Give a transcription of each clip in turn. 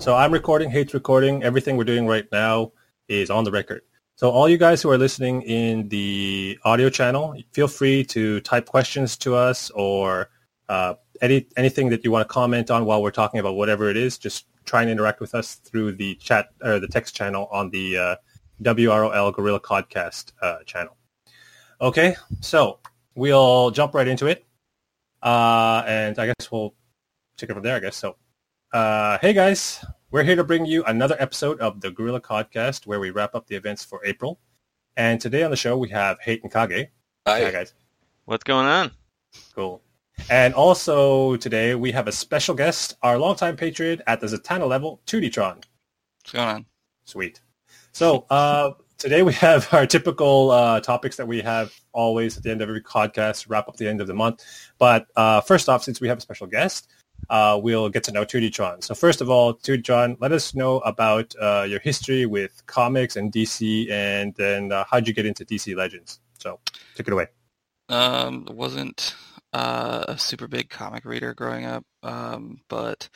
So I'm recording, Hate's recording. Everything we're doing right now is on the record. So all you guys who are listening in the audio channel, feel free to type questions to us or uh, any anything that you want to comment on while we're talking about whatever it is. Just try and interact with us through the chat or the text channel on the uh, WROL Gorilla Podcast uh, channel. Okay, so we'll jump right into it, uh, and I guess we'll take it from there. I guess so. Uh, hey guys, we're here to bring you another episode of the Gorilla Podcast where we wrap up the events for April. And today on the show we have Hate and Kage. Hi. Hi guys. What's going on? Cool. And also today we have a special guest, our longtime patriot at the Zatanna level, Tuditron. What's going on? Sweet. So uh, today we have our typical uh, topics that we have always at the end of every podcast, wrap up the end of the month. But uh, first off, since we have a special guest, uh, we'll get to know Tuditron. So first of all, Tuditron, let us know about uh, your history with comics and DC, and then uh, how'd you get into DC Legends? So take it away. Um, wasn't uh, a super big comic reader growing up, um, but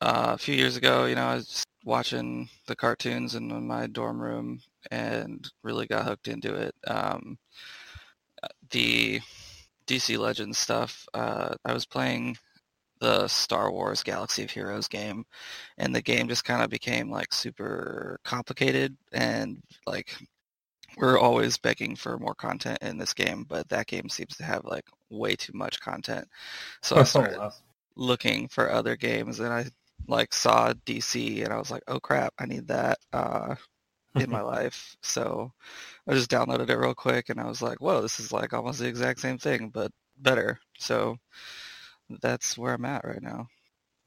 uh, a few years ago, you know, I was watching the cartoons in my dorm room and really got hooked into it. Um, the DC Legends stuff, uh, I was playing the Star Wars Galaxy of Heroes game, and the game just kind of became like super complicated and like we're always begging for more content in this game, but that game seems to have like way too much content. So I started looking for other games, and I like saw DC, and I was like, oh crap, I need that uh, in my life. So I just downloaded it real quick, and I was like, whoa, this is like almost the exact same thing, but better. So that's where I'm at right now.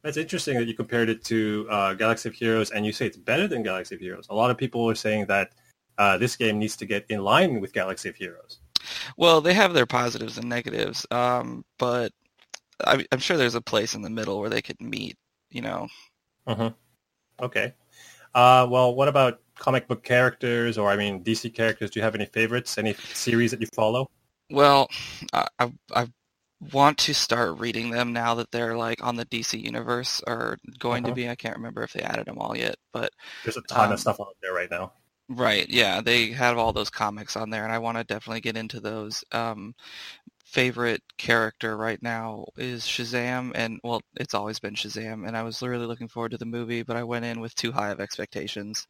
That's interesting that you compared it to uh, Galaxy of Heroes, and you say it's better than Galaxy of Heroes. A lot of people are saying that uh, this game needs to get in line with Galaxy of Heroes. Well, they have their positives and negatives, um, but I, am sure there's a place in the middle where they could meet. You know. Mm-hmm. Okay. Uh, well, what about comic book characters, or I mean DC characters? Do you have any favorites? Any series that you follow? Well, I, I want to start reading them now that they're like on the DC universe or going uh-huh. to be. I can't remember if they added them all yet, but there's a ton um, of stuff on there right now. Right. Yeah, they have all those comics on there, and I want to definitely get into those. Um, favorite character right now is Shazam, and well, it's always been Shazam, and I was really looking forward to the movie, but I went in with too high of expectations,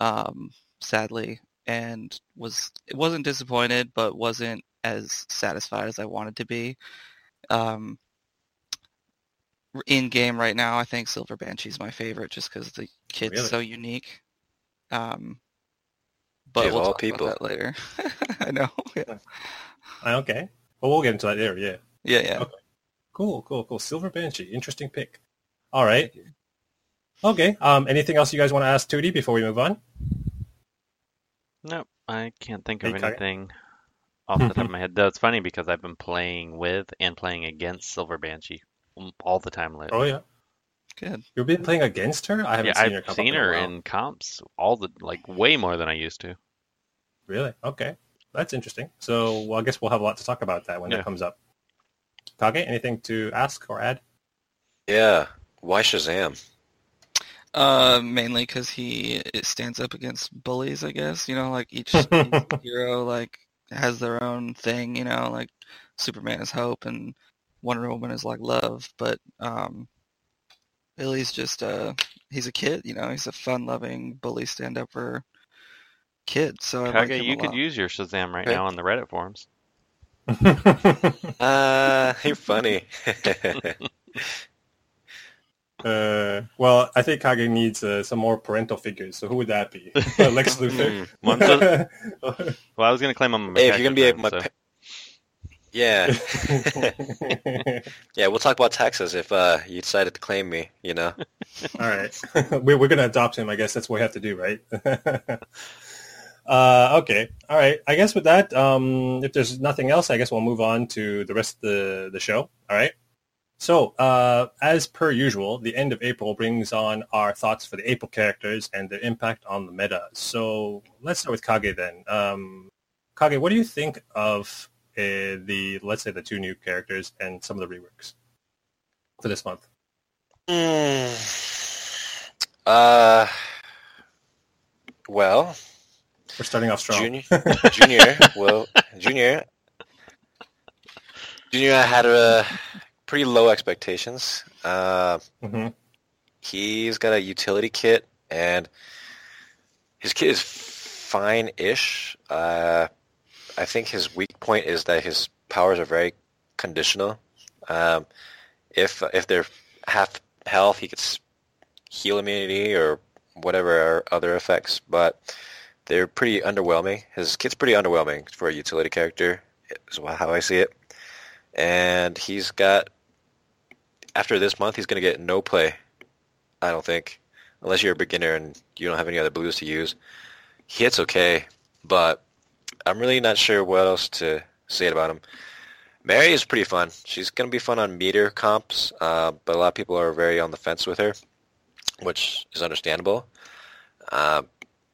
um, sadly, and was it wasn't disappointed, but wasn't as satisfied as I wanted to be. Um, in game right now, I think Silver Banshee is my favorite, just because the kid's really? so unique. Um, but we'll talk people. about that later. I know. Yeah. Okay. Well, we'll get into that later. Yeah. Yeah. Yeah. Okay. Cool. Cool. Cool. Silver Banshee. Interesting pick. All right. Okay. Um. Anything else you guys want to ask Tootie before we move on? Nope. I can't think of anything off the top of my head. Though it's funny because I've been playing with and playing against Silver Banshee all the time lately. Oh yeah. Good. You've been playing against her? I haven't yeah, seen I've her. seen her in comps all the like way more than I used to. Really? Okay. That's interesting. So well, I guess we'll have a lot to talk about that when Yeah. that comes up. Kage, anything to ask or add? Yeah. Why Shazam? Uh, mainly because he it stands up against bullies, I guess. You know, like each, each hero like has their own thing. You know, like Superman is hope and Wonder Woman is like love, but um, Billy's just uh he's a kid. You know, he's a fun-loving bully stand-upper kid. So I like you could lot. use your Shazam right Okay. now on the Reddit forums. Uh, you're funny. uh, well, I think Kage needs uh, some more parental figures. So who would that be? Lex Luthor. One's a- well, I was gonna claim I'm a hey, if you're gonna be a, my, so- pa- yeah, yeah, we'll talk about taxes if uh you decided to claim me. You know. All right. we're, we're going to adopt him. I guess that's what we have to do, right? uh, okay. All right. I guess with that, um, if there's nothing else, I guess we'll move on to the rest of the, the show. All right. So, uh, as per usual, the end of April brings on our thoughts for the April characters and their impact on the meta. So let's start with Kage then. Um, Kage, what do you think of uh, the, let's say, the two new characters and some of the reworks for this month? Mm. Uh, well, we're starting off strong. Junior, junior, well, junior, junior I had a pretty low expectations. Uh, hmm he's got a utility kit, and his kit is fine-ish. Uh, I think his weak point is that his powers are very conditional. Um, if if they're half health, he gets heal immunity or whatever other effects, but they're pretty underwhelming. His kit's pretty underwhelming for a utility character, is how I see it. And he's got after this month, he's going to get no play. I don't think, unless you're a beginner and you don't have any other blues to use. He hits okay, but I'm really not sure what else to say about him. Mary is pretty fun. She's going to be fun on meta comps, uh, but a lot of people are very on the fence with her, which is understandable. Uh,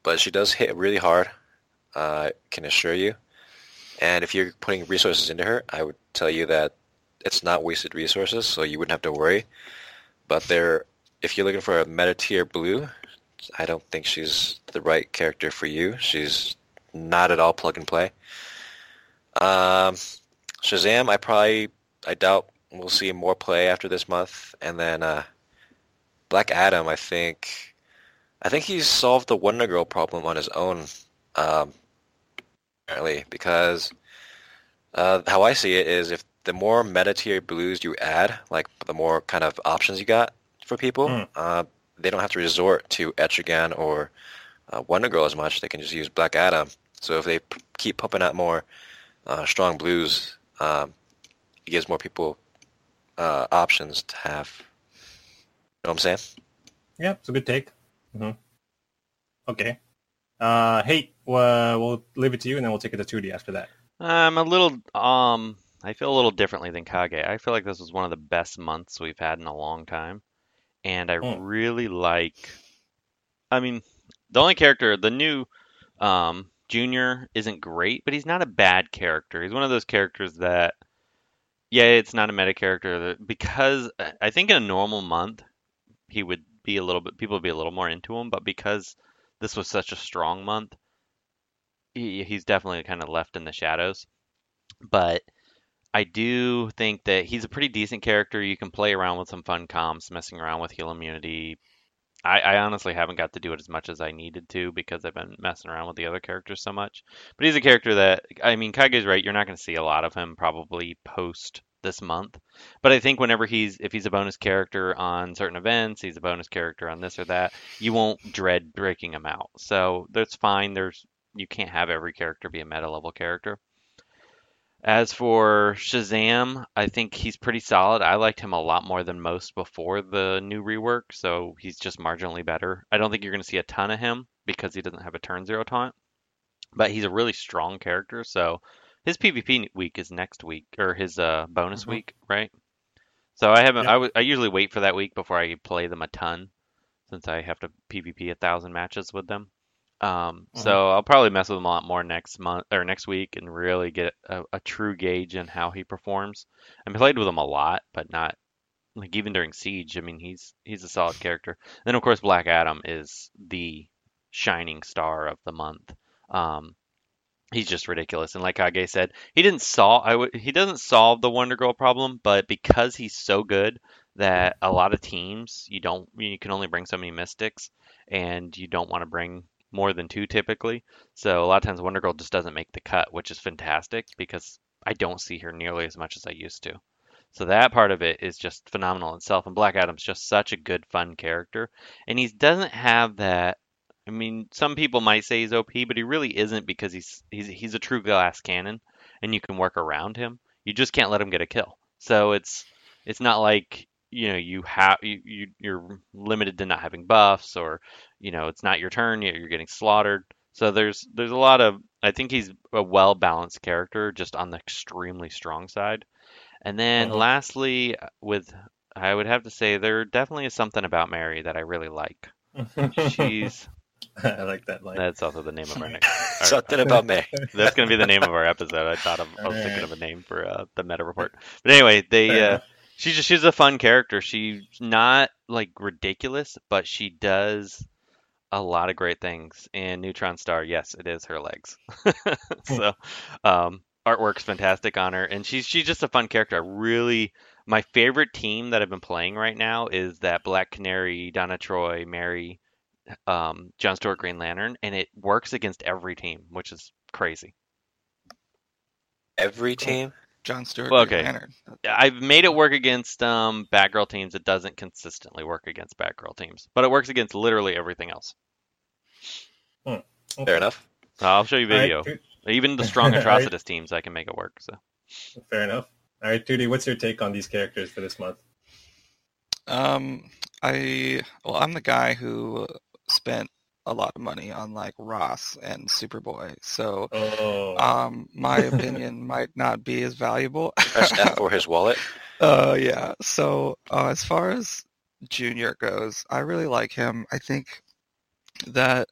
but she does hit really hard, uh, I can assure you. And if you're putting resources into her, I would tell you that it's not wasted resources, so you wouldn't have to worry. But there, if you're looking for a meta tier blue, I don't think she's the right character for you. She's not at all plug and play. Um, Shazam, I probably, I doubt we'll see more play after this month. And then uh, Black Adam, I think, I think he's solved the Wonder Girl problem on his own, um, apparently, because uh, how I see it is if the more meta tier blues you add, like the more kind of options you got for people, Mm. uh, they don't have to resort to Etrigan or uh, Wonder Girl as much. They can just use Black Adam. So if they p- keep pumping out more uh, strong blues, um, it gives more people uh, options to have. You know what I'm saying? Yeah, it's a good take. hmm Okay. Uh, hey, we'll leave it to you, and then we'll take it to 2D after that. I'm a little um I feel a little differently than Kage. I feel like this was one of the best months we've had in a long time. And I Hmm. really like I mean, the only character, the new um Junior isn't great, but he's not a bad character. He's one of those characters that yeah, it's not a meta character that, because I- I think in a normal month he would be a little bit people would be a little more into him, but because this was such a strong month, he, he's definitely kind of left in the shadows. But I do think that he's a pretty decent character. You can play around with some fun comps, messing around with heal immunity. I, I honestly haven't got to do it as much as I needed to because I've been messing around with the other characters so much. But he's a character that I mean, Kage's right. You're not going to see a lot of him probably post this month. But I think whenever he's if he's a bonus character on certain events, he's a bonus character on this or that, you won't dread breaking him out. So that's fine. There's you can't have every character be a meta level character. As for Shazam, I think he's pretty solid. I liked him a lot more than most before the new rework, so he's just marginally better. I don't think you're going to see a ton of him because he doesn't have a turn zero taunt, but he's a really strong character. So his PvP week is next week, or his uh, bonus Mhm. week, right? So I haven't. Yep. I w- I usually wait for that week before I play them a ton, since I have to PvP a thousand matches with them. Um, so I'll probably mess with him a lot more next month or next week and really get a, a true gauge in how he performs. I played with him a lot, but not like even during Siege. I mean, he's he's a solid character. Then of course Black Adam is the shining star of the month. Um, he's just ridiculous. And like Kage said, he didn't solve I w- he doesn't solve the Wonder Girl problem, but because he's so good that a lot of teams you don't you can only bring so many mystics and you don't want to bring more than two typically. So a lot of times Wonder Girl just doesn't make the cut, which is fantastic because I don't see her nearly as much as I used to. So that part of it is just phenomenal itself. And Black Adam's just such a good, fun character. And he doesn't have that. I mean, some people might say he's OP, but he really isn't because he's he's he's a true glass cannon, and you can work around him. You just can't let him get a kill. So it's it's not like you know you have you, you you're limited to not having buffs or you know it's not your turn yet you're getting slaughtered. So there's there's a lot of I think he's a well balanced character just on the extremely strong side. And then Mhm. lastly, with I would have to say there definitely is something about Mary that I really like. She's I like that line. that's also the name of our next. our- Something about me. that's going to be the name of our episode. I thought of I was thinking of a name for uh, the meta report. But anyway, they uh. She's just she's a fun character. She's not like ridiculous, but she does a lot of great things. And Neutron Star, yes, it is her legs. so um, artwork's fantastic on her, and she's she's just a fun character. I really my favorite team that I've been playing right now is that Black Canary, Donna Troy, Mary, um, John Stewart, Green Lantern, and it works against every team, which is crazy. Every team? John Stewart. Well, okay. Lantern. I've made it work against um, Batgirl teams. It doesn't consistently work against Batgirl teams, but it works against literally everything else. Fair enough. I'll show you video. Tu- Even the strong All right. Atrocitus teams, I can make it work. So Fair enough. All right, Tootie, what's your take on these characters for this month? Um, I well, I'm the guy who spent a lot of money on like Ross and Superboy, so Oh, um, my opinion might not be as valuable. Press F for his wallet. Uh, yeah. So uh, as far as Junior goes, I really like him. I think that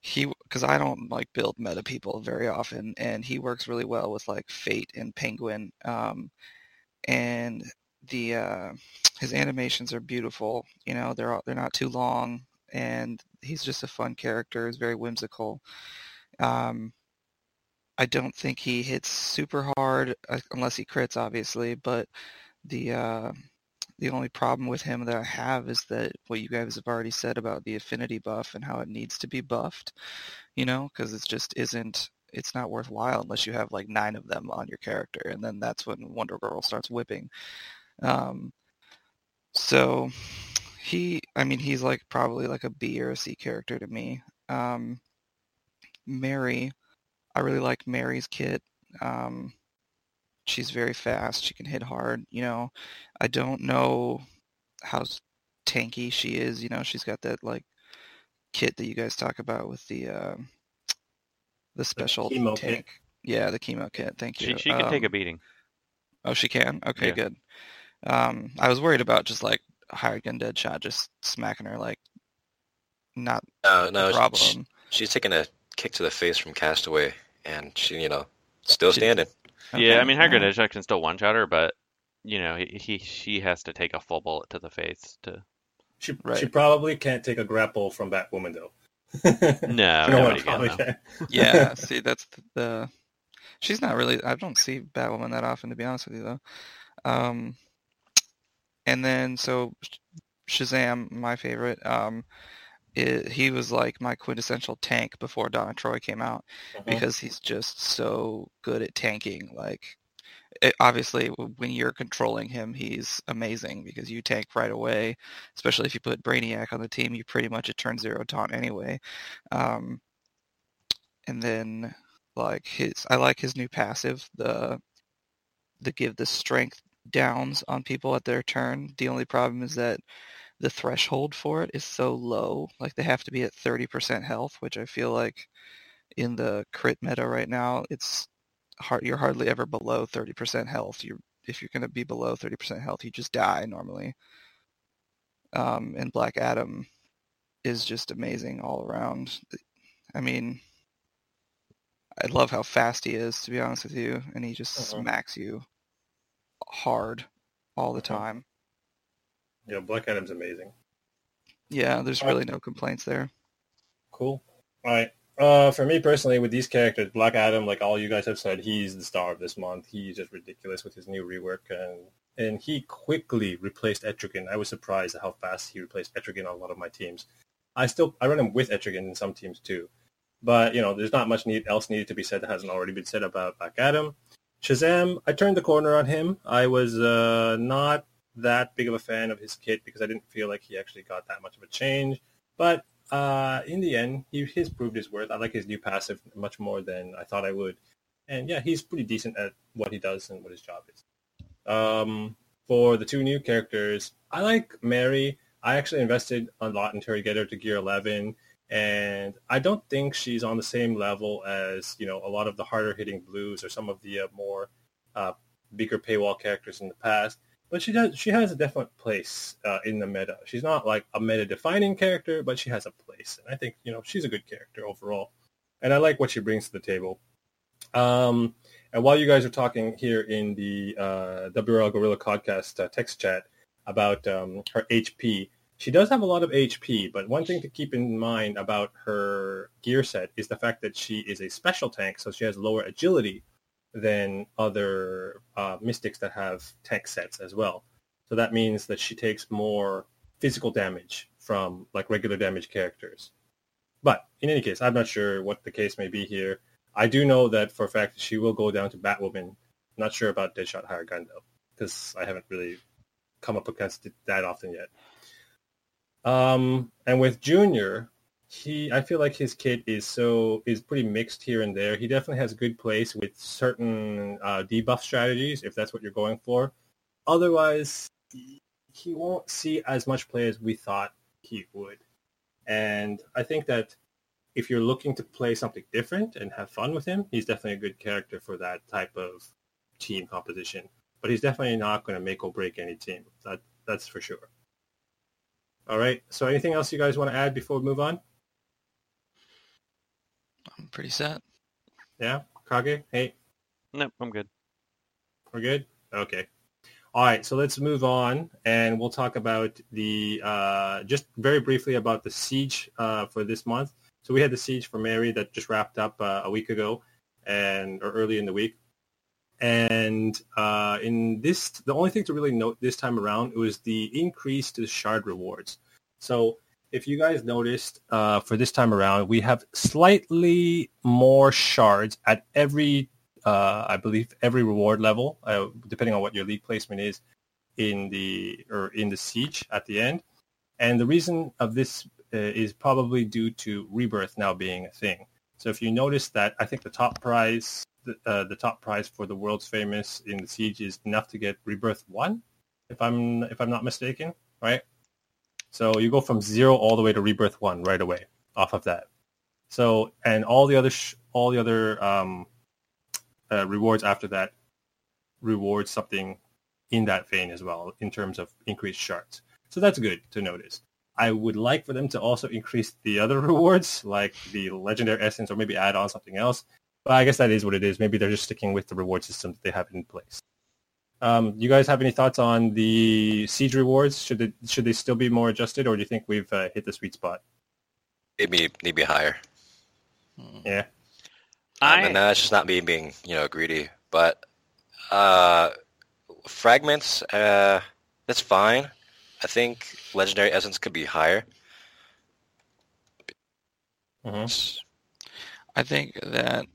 he, because I don't like build meta people very often, and he works really well with like Fate and Penguin. Um, and the uh, his animations are beautiful. You know, they're they're not too long, and he's just a fun character. He's very whimsical. Um, I don't think he hits super hard uh, unless he crits, obviously. But the uh, the only problem with him that I have is that what you guys have already said about the affinity buff and how it needs to be buffed. You know, because it just isn't. It's not worthwhile unless you have like nine of them on your character, and then that's when Wonder Girl starts whipping. Um, so he, I mean, he's like probably like a B or a C character to me. Um, Mary, I really like Mary's kit. Um, she's very fast. She can hit hard. You know, I don't know how tanky she is. You know, she's got that like kit that you guys talk about with the uh, the special chemo kit. tank. Yeah, the chemo kit. Thank you. she she can take a Um, beating. Oh, she can. Okay, Yeah. good. Um, I was worried about just like Hired Gun Deadshot, just smacking her like not No, a no, she- problem. she's taking a kick to the face from Castaway, and she, you know, still She- standing. yeah, I Okay, mean yeah. Hagrid Edgehog can still one shot her, but you know he, he she has to take a full bullet to the face to. she, right. she probably can't take a grapple from Batwoman, though. No, No one can. probably can. yeah, see, that's the, the. She's not really. I don't see Batwoman that often, to be honest with you, though. Um, and then so Shazam, my favorite. Um, it, he was like my quintessential tank before Donna Troy came out Mhm. because he's just so good at tanking. Like, it, obviously, when you're controlling him, he's amazing because you tank right away. Especially if you put Brainiac on the team, you pretty much a turn zero taunt anyway. Um, and then like his, I like his new passive, the the give the strength downs on people at their turn. The only problem is that the threshold for it is so low. Like they have to be at 30% health, which I feel like in the crit meta right now, it's hard. You're hardly ever below 30% health. You if you're going to be below 30% health, you just die normally. Um, and Black Adam is just amazing all around. I mean, I love how fast he is, to be honest with you, and he just Mhm. smacks you hard all the Mhm. time. Yeah, Black Adam's amazing. Yeah, there's Uh, really no complaints there. Cool. All right. Uh, for me personally, with these characters, Black Adam, like all you guys have said, he's the star of this month. He's just ridiculous with his new rework, and and he quickly replaced Etrigan. I was surprised at how fast he replaced Etrigan on a lot of my teams. I still I run him with Etrigan in some teams too, but you know, there's not much need, else needed to be said that hasn't already been said about Black Adam. Shazam, I turned the corner on him. I was uh, not that big of a fan of his kit because I didn't feel like he actually got that much of a change. But uh, in the end, he he's proved his worth. I like his new passive much more than I thought I would. And yeah, he's pretty decent at what he does and what his job is. Um, for the two new characters, I like Mary. I actually invested a lot into her to get her to Gear 11, and I don't think she's on the same level as you know a lot of the harder hitting blues or some of the uh, more uh, bigger paywall characters in the past but she does she has a definite place uh, in the meta. She's not like a meta defining character, but she has a place, and I think you know she's a good character overall, and I like what she brings to the table. Um, And while you guys are talking here in the uh, WRL Gorilla Podcast uh, text chat about um, her HP, she does have a lot of HP, but one thing to keep in mind about her gear set is the fact that she is a special tank, so she has lower agility than other uh, mystics that have tank sets as well. So that means that she takes more physical damage from like regular damage characters. But in any case, I'm not sure what the case may be here. I do know that for a fact she will go down to Batwoman. not sure about Deadshot Hired Gun though, because I haven't really come up against it that often yet. Um, and with Junior, he I feel like his kit is so is pretty mixed here and there. He definitely has good place with certain uh, debuff strategies if that's what you're going for. Otherwise, he won't see as much play as we thought he would. And I think that if you're looking to play something different and have fun with him, he's definitely a good character for that type of team composition. But he's definitely not going to make or break any team. That that's for sure. All right. So anything else you guys want to add before we move on? I'm pretty set. Yeah, Kage. Hey. Nope, I'm good. We're good. Okay. All right, so let's move on, and we'll talk about the uh, just very briefly about the siege uh, for this month. So we had the siege for Mary that just wrapped up uh, a week ago, and or early in the week. And uh, in this, the only thing to really note this time around was the increase to shard rewards. So if you guys noticed uh, for this time around, we have slightly more shards at every uh, I believe every reward level, uh, depending on what your league placement is in the or in the siege at the end. And the reason of this uh, is probably due to rebirth now being a thing. So if you notice that, I think the top prize, the, uh, the top prize for the world's famous in the siege is enough to get rebirth one, if I'm if I'm not mistaken, right? So you go from zero all the way to rebirth one right away off of that. So and all the other sh- all the other um, uh, rewards after that rewards something in that vein as well in terms of increased shards. So that's good to notice. I would like for them to also increase the other rewards, like the legendary essence, or maybe add on something else. But I guess that is what it is. Maybe they're just sticking with the reward system that they have in place. Um, you guys have any thoughts on the siege rewards? Should they should they still be more adjusted, or do you think we've uh, hit the sweet spot? Maybe need be higher. Yeah. I, um, and that's just not me being, you know, greedy. But uh, fragments, uh, that's fine. I think legendary essence could be higher. Mm-hmm. I think that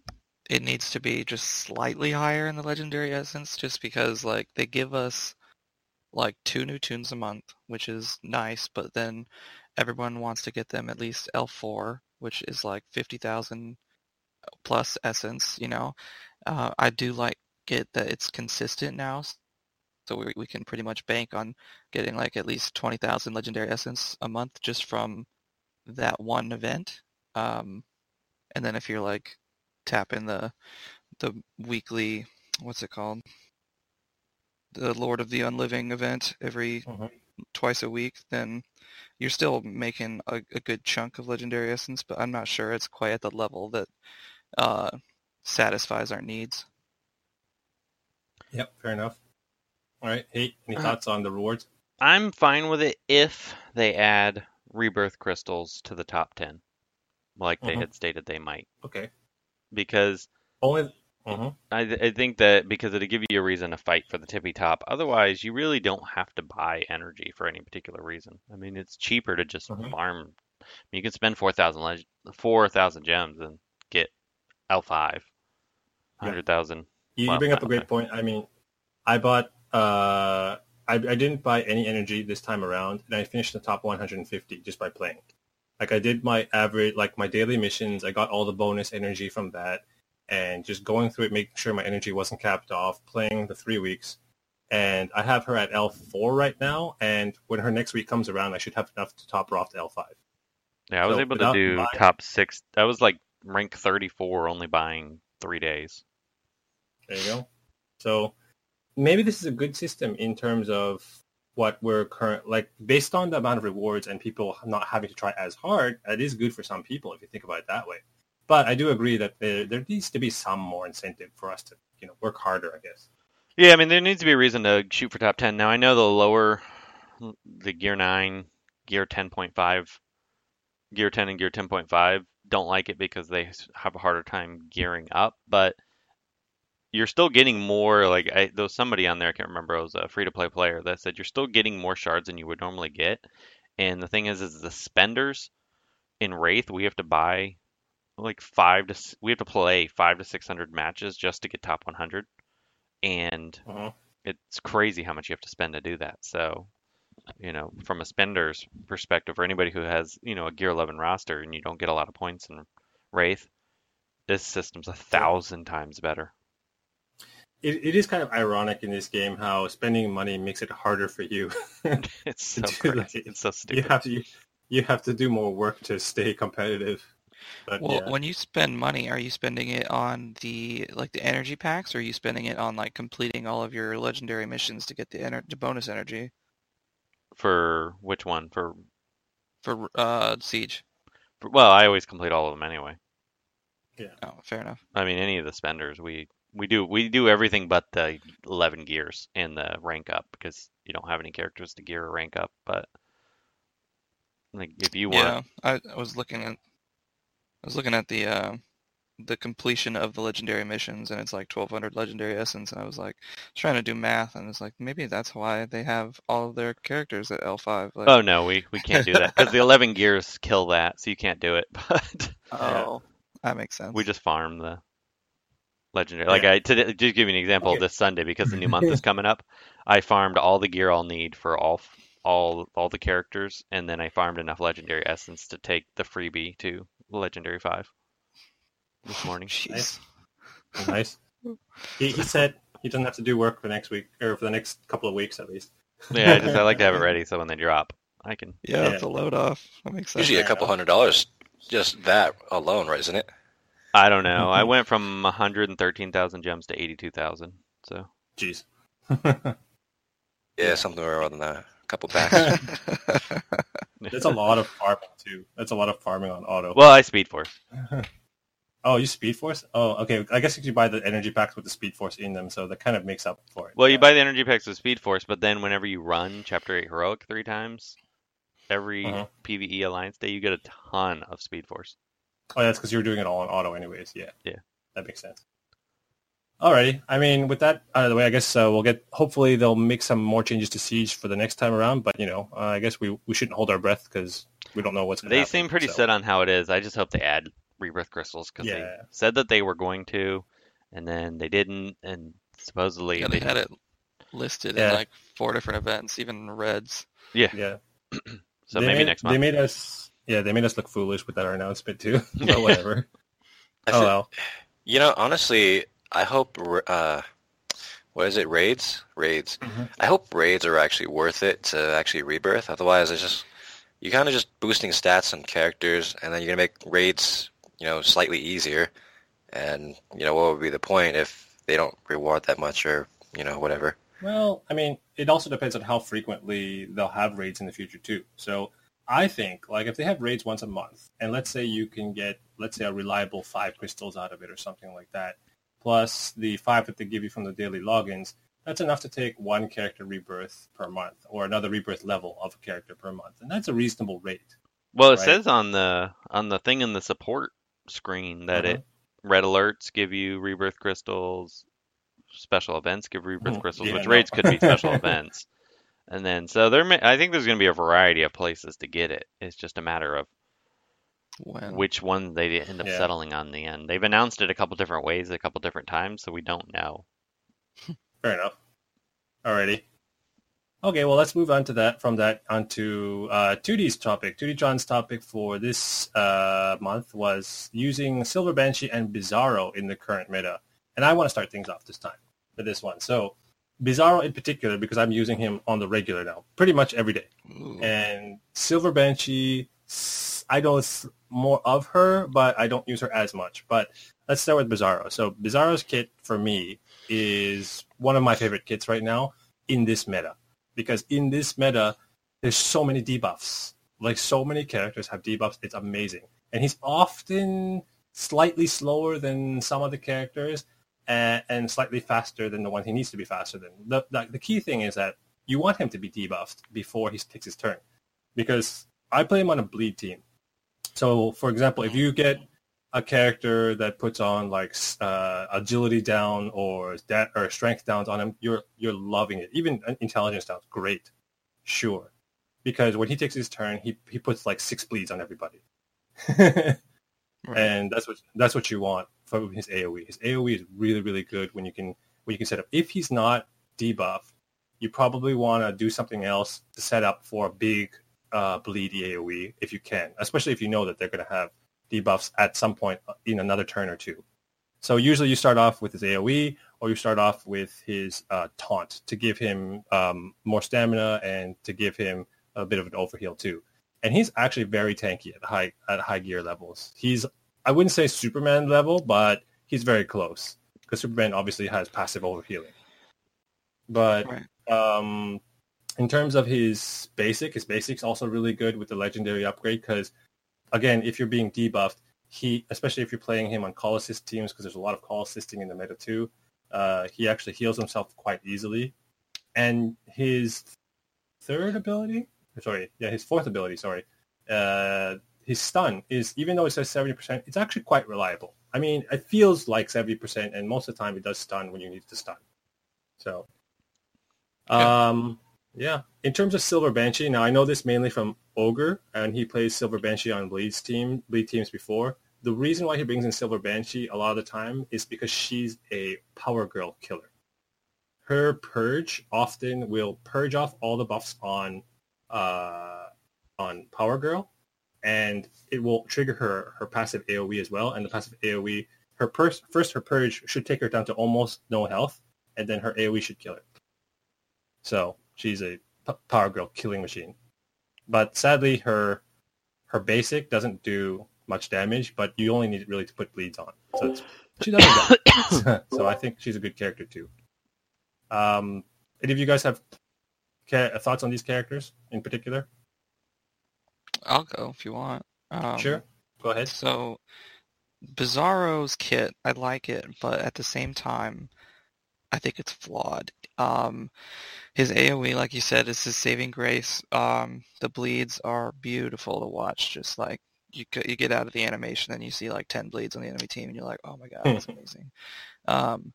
it needs to be just slightly higher in the legendary essence, just because like they give us like two new toons a month, which is nice, but then everyone wants to get them at least L4, which is like fifty thousand plus essence, you know. Uh, I do like get that it's consistent now, so we, we can pretty much bank on getting like at least 20,000 legendary essence a month just from that one event. Um, and then if you're like tapping the the weekly, what's it called? The Lord of the Unliving event every Mhm. twice a week, then you're still making a, a good chunk of legendary essence, but I'm not sure it's quite at the level that uh, satisfies our needs. Yep. Fair enough. All right. Hey, any Uh, thoughts on the rewards? I'm fine with it if they add rebirth crystals to the top 10, like they Mhm. had stated they might. Okay. Because Only. mhm. I, I think that because it'll give you a reason to fight for the tippy top. Otherwise, you really don't have to buy energy for any particular reason. I mean, it's cheaper to just Mhm. farm. I mean, you can spend 4,000 leg- 4,000 gems and get L5. Yeah. 100,000. You, you bring up a great much. point. I mean, I bought. Uh, I, I didn't buy any energy this time around, and I finished the top 150 just by playing. Like I did my average, like my daily missions. I got all the bonus energy from that, and just going through it, making sure my energy wasn't capped off. Playing the three weeks, and I have her at L4 right now. And when her next week comes around, I should have enough to top her off to L5. Yeah, I was So able to do buying- top six. I was like rank 34, only buying three days. There you go. So maybe this is a good system in terms of what we're current like based on the amount of rewards and people not having to try as hard. That is good for some people if you think about it that way. But I do agree that there, there needs to be some more incentive for us to, you know, work harder. I guess. Yeah, I mean there needs to be a reason to shoot for top ten. Now I know the lower, the Gear Nine, Gear ten point five, Gear ten and Gear ten point five don't like it because they have a harder time gearing up, but you're still getting more like I, there was somebody on there I can't remember it was a free to play player that said you're still getting more shards than you would normally get. And the thing is is the spenders in Wraith we have to buy like five to we have to play five to six hundred matches just to get top 100 and Uh-huh. it's crazy how much you have to spend to do that. So you know from a spender's perspective or anybody who has you know a gear 11 roster and you don't get a lot of points in Wraith this system's a thousand times better It, it is kind of ironic in this game how spending money makes it harder for you. It's so do crazy. that. It's so you have to you, you have to do more work to stay competitive. But Well, yeah. when you spend money, are you spending it on the like the energy packs, or are you spending it on like completing all of your legendary missions to get the, ener- the bonus energy For which one? For, for uh siege? for well, I always complete all of them anyway. Yeah. Oh, fair enough. I mean, any of the spenders, we we do we do everything but the 11 gears and the rank up because you don't have any characters to gear or rank up. But like, if you want, Yeah, I, I was looking at I was looking at the uh, the completion of the legendary missions, and it's like 1,200 legendary essence, and I was like trying to do math, and it's like maybe that's why they have all of their characters at L5. Like, oh no, we we can't do that because the 11 gears kill that, so you can't do it. But oh, that makes sense. we just farm the legendary. Like I today, just give you an example Okay. this Sunday because the new month is coming up. I farmed all the gear I'll need for all all all the characters, and then I farmed enough legendary essence to take the freebie to legendary five this morning. Jeez. nice. He, he said he doesn't have to do work for next week or for the next couple of weeks at least. yeah, I just I like to have it ready so when they drop, I can. Yeah, Yeah. a load off. That makes sense. Usually a couple hundred dollars, just that alone, right? Isn't it? I don't know. I went from 113,000 gems to 82,000. So Jeez. Yeah, something around that. A couple packs. That's a lot of farming too. That's a lot of farming on auto. well, I speed force. oh, you Speed Force? Oh, okay. I guess you buy the energy packs with the Speed Force in them, so that kind of makes up for it. Well, you Yeah. buy the energy packs with Speed Force, but then whenever you run Chapter 8 Heroic three times, every Uh-huh. PvE Alliance day, you get a ton of Speed Force. Oh, that's because you were doing it all on auto, anyways. Yeah. Yeah. That makes sense. Alrighty. I mean, with that out of the way, I guess uh, we'll get. Hopefully, they'll make some more changes to Siege for the next time around. But you know, uh, I guess we we shouldn't hold our breath because we don't know what's going to They happen. seem pretty so. set on how it is. I just hope they add rebirth crystals because they said that they were going to, and then they didn't, and supposedly Yeah, they had it listed Yeah. in like four different events, even reds. Yeah, Yeah. so They maybe made, next month They made us. Yeah, they made us look foolish with that announcement too. but whatever. I oh feel- well. You know, honestly, I hope uh, what is it? Raids, raids. Mhm. I hope raids are actually worth it to actually rebirth. Otherwise, it's just you're kind of just boosting stats and characters, and then you're gonna make raids, you know, slightly easier. And you know, what would be the point if they don't reward that much, or you know, whatever? Well, I mean, it also depends on how frequently they'll have raids in the future too. So I think, like, if they have raids once a month, and let's say you can get, let's say, a reliable five crystals out of it or something like that, plus the five that they give you from the daily logins, that's enough to take one character rebirth per month or another rebirth level of a character per month, and that's a reasonable rate. Well, it right? says on the on the thing in the support screen that Uh-huh. it red alerts give you rebirth crystals, special events give rebirth crystals, Yeah, which no. raids could be special events. And then so there, may, I think there's going to be a variety of places to get it. It's just a matter of When which one they end up Yeah. settling on in the end. They've announced it a couple different ways, a couple different times, so we don't know. Fair enough. Alrighty. Okay, well, let's move on to that. From that onto uh, 2D's topic. 2D John's topic for this uh, month was using Silver Banshee and Bizarro in the current meta, and I want to start things off this time for this one. So, Bizarro in particular, because I'm using him on the regular now, pretty much every day. Ooh. And Silver Banshee, I know it's more of her, but I don't use her as much. But let's start with Bizarro. So Bizarro's kit for me is one of my favorite kits right now in this meta. Because in this meta, there's so many debuffs. Like so many characters have debuffs. It's amazing. And he's often slightly slower than some of the characters, and, and slightly faster than the one he needs to be faster than. The, the, the key thing is that you want him to be debuffed before he takes his turn, because I play him on a bleed team. So, for example, if you get a character that puts on like uh, agility down or that or strength downs on him, you're you're loving it. Even intelligence downs, great, sure, because when he takes his turn, he he puts like six bleeds on everybody, right. and that's what that's what you want from his AOE. His AOE is really really good when you can when you can set up. If he's not debuffed, you probably want to do something else to set up for a big uh, bleedy AOE if you can, especially if you know that they're going to have debuffs at some point in another turn or two. So usually you start off with his AOE or you start off with his uh, taunt to give him um, more stamina and to give him a bit of an overheal too. And he's actually very tanky at high at high gear levels. He's I wouldn't say Superman level, but he's very close because Superman obviously has passive overhealing. But right. um, in terms of his basic, his basic's also really good with the legendary upgrade because again, if you're being debuffed, he, especially if you're playing him on call assist teams, because there's a lot of call assisting in the meta too, uh, he actually heals himself quite easily. And his third ability, sorry, yeah, his fourth ability, sorry, uh, his stun is, even though it says 70%, it's actually quite reliable. I mean, it feels like 70%, and most of the time it does stun when you need to stun. So, um, yeah. In terms of Silver Banshee, now I know this mainly from Ogre, and he plays Silver Banshee on Bleed's team, Bleed teams before. The reason why he brings in Silver Banshee a lot of the time is because she's a Power Girl killer. Her purge often will purge off all the buffs on uh, on Power Girl, and it will trigger her her passive AOE as well. And the passive AOE, her first her purge should take her down to almost no health, and then her AOE should kill her. So she's a Power Girl killing machine. But sadly, her her basic doesn't do much damage, but you only need really to put bleeds on. So she doesn't. so I think she's a good character too. Um, any of you guys have ca- thoughts on these characters in particular? I'll go if you want. Um, sure. Go ahead. So, Bizarro's kit, I like it, but at the same time, I think it's flawed. Um, his AOE, like you said, is his saving grace. Um, the bleeds are beautiful to watch. Just like you, you get out of the animation, and you see like ten bleeds on the enemy team, and you're like, oh my god, that's amazing. Um,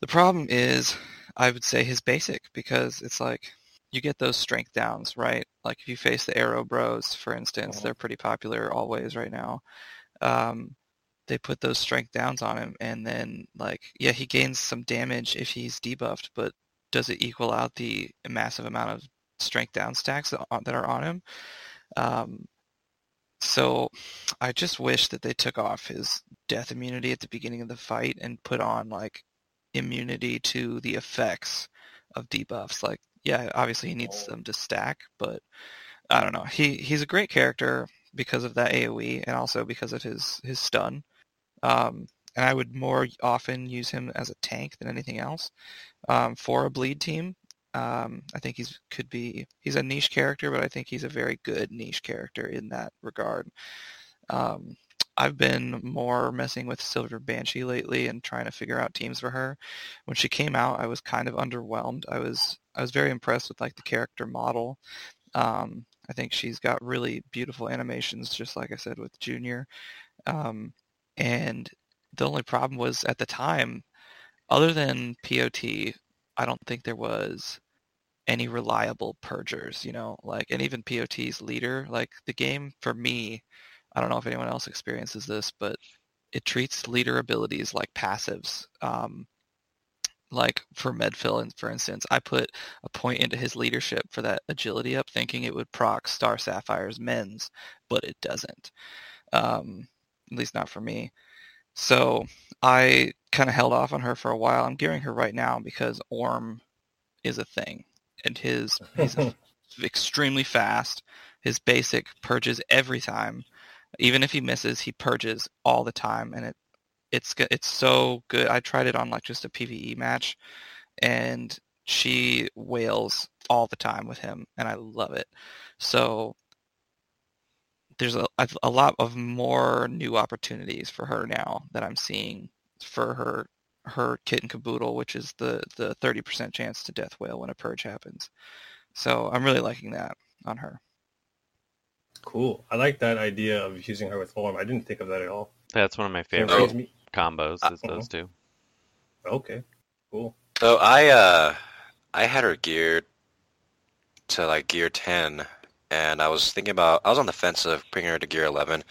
the problem is, I would say his basic because it's like you get those strength downs, right? Like if you face the Arrow Bros, for instance, uh-huh. they're pretty popular always right now. Um, they put those strength downs on him, and then like yeah, he gains some damage if he's debuffed, but does it equal out the massive amount of strength down stacks that, that are on him? Um, so I just wish that they took off his death immunity at the beginning of the fight and put on like immunity to the effects of debuffs. Like, yeah, obviously he needs oh. them to stack, but I don't know. He he's a great character because of that AOE and also because of his his stun. Um, and I would more often use him as a tank than anything else um, for a bleed team. Um, I think he's could be he's a niche character, but I think he's a very good niche character in that regard. Um, I've been more messing with Silver Banshee lately and trying to figure out teams for her. When she came out, I was kind of underwhelmed. I was I was very impressed with like the character model. Um, I think she's got really beautiful animations, just like I said with Junior. Um, and the only problem was at the time, other than POT, I don't think there was any reliable purgers, you know, like, and even POT's leader, like the game for me, I don't know if anyone else experiences this, but it treats leader abilities like passives. Um, like for Medfill, for instance, I put a point into his leadership for that agility up, thinking it would proc Star Sapphire's men's, but it doesn't. Um, at least not for me. So I kind of held off on her for a while. I'm gearing her right now because Orm is a thing, and his he's extremely fast. His basic purges every time, even if he misses, he purges all the time, and it it's it's so good. I tried it on like just a PVE match, and she wails all the time with him, and I love it. So there's a, a lot of more new opportunities for her now that I'm seeing for her her kit and caboodle, which is the the 30% chance to death wail when a purge happens. So I'm really liking that on her. Cool. I like that idea of using her with form. I didn't think of that at all. That's one of my favorite saves me- combos. Uh, Is those two. Okay. Cool. So I uh I had her geared to like gear 10 and I was thinking about I was on the fence of bringing her to gear 11.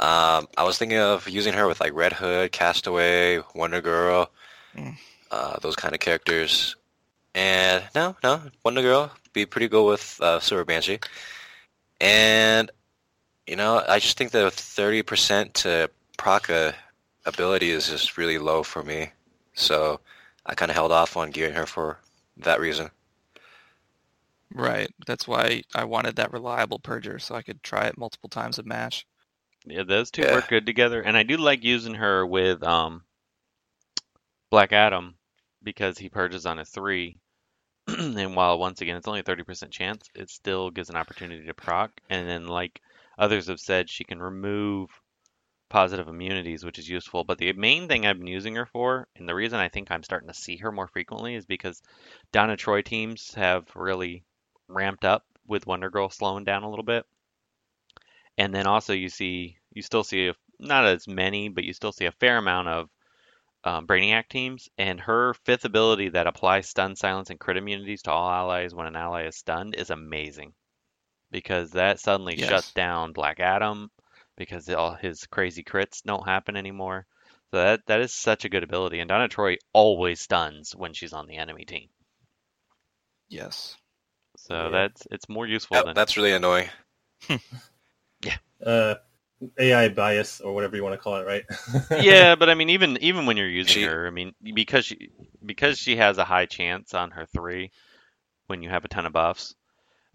Um I was thinking of using her with like Red Hood, Castaway, Wonder Girl, Mm. uh those kind of characters. And no, no, Wonder Girl be pretty good with uh, Silver Banshee. And you know, I just think the 30% to proc a ability is just really low for me. So I kind of held off on gearing her for that reason. Right. That's why I wanted that reliable purger so I could try it multiple times a match. Yeah, those two Yeah. work good together, and I do like using her with um Black Adam because he purges on a three, and while once again it's only a thirty percent chance, it still gives an opportunity to proc. And then, like others have said, she can remove positive immunities, which is useful. But the main thing I've been using her for, and the reason I think I'm starting to see her more frequently, is because Donna Troy teams have really ramped up with Wonder Girl slowing down a little bit. And then also you see, you still see a, not as many, but you still see a fair amount of um, Brainiac teams. And her fifth ability that applies stun, silence, and crit immunities to all allies when an ally is stunned is amazing. Because that suddenly Yes. shuts down Black Adam, because all his crazy crits don't happen anymore. So that that is such a good ability. And Donna Troy always stuns when she's on the enemy team. Yes. So Yeah. that's it's more useful Yep, than that's really annoying. Yeah. Uh, AI bias or whatever you want to call it, right? yeah, but I mean, even even when you're using She- her, I mean, because she because she has a high chance on her three when you have a ton of buffs,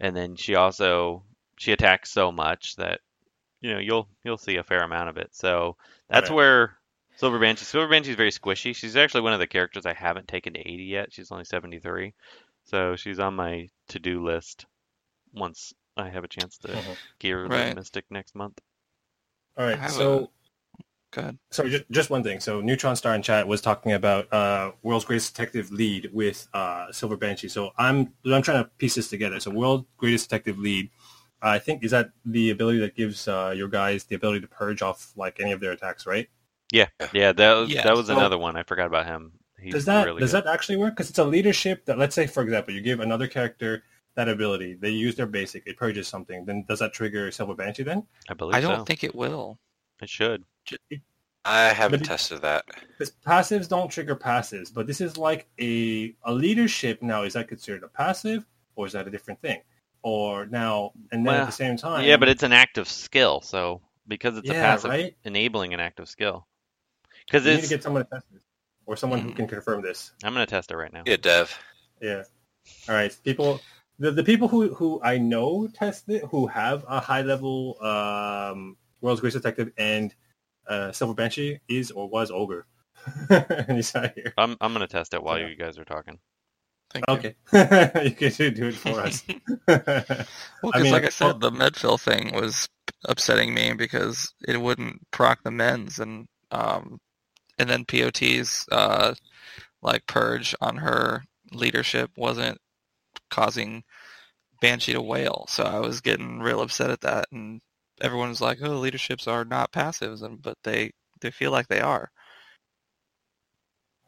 and then she also she attacks so much that you know you'll you'll see a fair amount of it. So that's Right. where Silver Banshee Silver Banshee is very squishy. She's actually one of the characters I haven't taken to 80 yet. She's only 73, so she's on my to do list once I have a chance to Mhm. gear the Mystic next month. All I right. have So, Go ahead. sorry, just, just one thing. So, Neutron Star in chat was talking about uh, World's Greatest Detective lead with uh, Silver Banshee. So, I'm I'm trying to piece this together. So, World's Greatest Detective lead, I think, is that the ability that gives uh, your guys the ability to purge off like any of their attacks, right? Yeah, that was, Yeah, that was so- another one. I forgot about him. He's does that really does good. that actually work? Because it's a leadership that, let's say, for example, you give another character that ability, they use their basic, it purges something. Then does that trigger Silver Banshee? Then I believe so. I don't so. think it will. It should. I haven't But tested that. passives don't trigger passives, but this is like a a leadership. Now, is that considered a passive, or is that a different thing? Or now and then Well, at the same time, Yeah, but it's an active skill, so because it's a yeah, passive right. enabling an active skill. Because You need to get someone to test this, or someone who Mm. can confirm this. I'm gonna test it right now. Yeah, Dev. Yeah. All right. People, the, the people who, who I know test it, who have a high level um, World's Greatest Detective and uh, Silver Banshee is or was Ogre. and he's not here. I'm I'm gonna test it while Yeah. you guys are talking. Thank. Okay. you can do it for us. Well, I because mean, like I well- said, the Medfill thing was upsetting me because it wouldn't proc the men's and um, and then POT's uh, like purge on her leadership wasn't causing Banshee to Wail. So I was getting real upset at that, and everyone was like, "Oh, leaderships are not passives," and but they they feel like they are.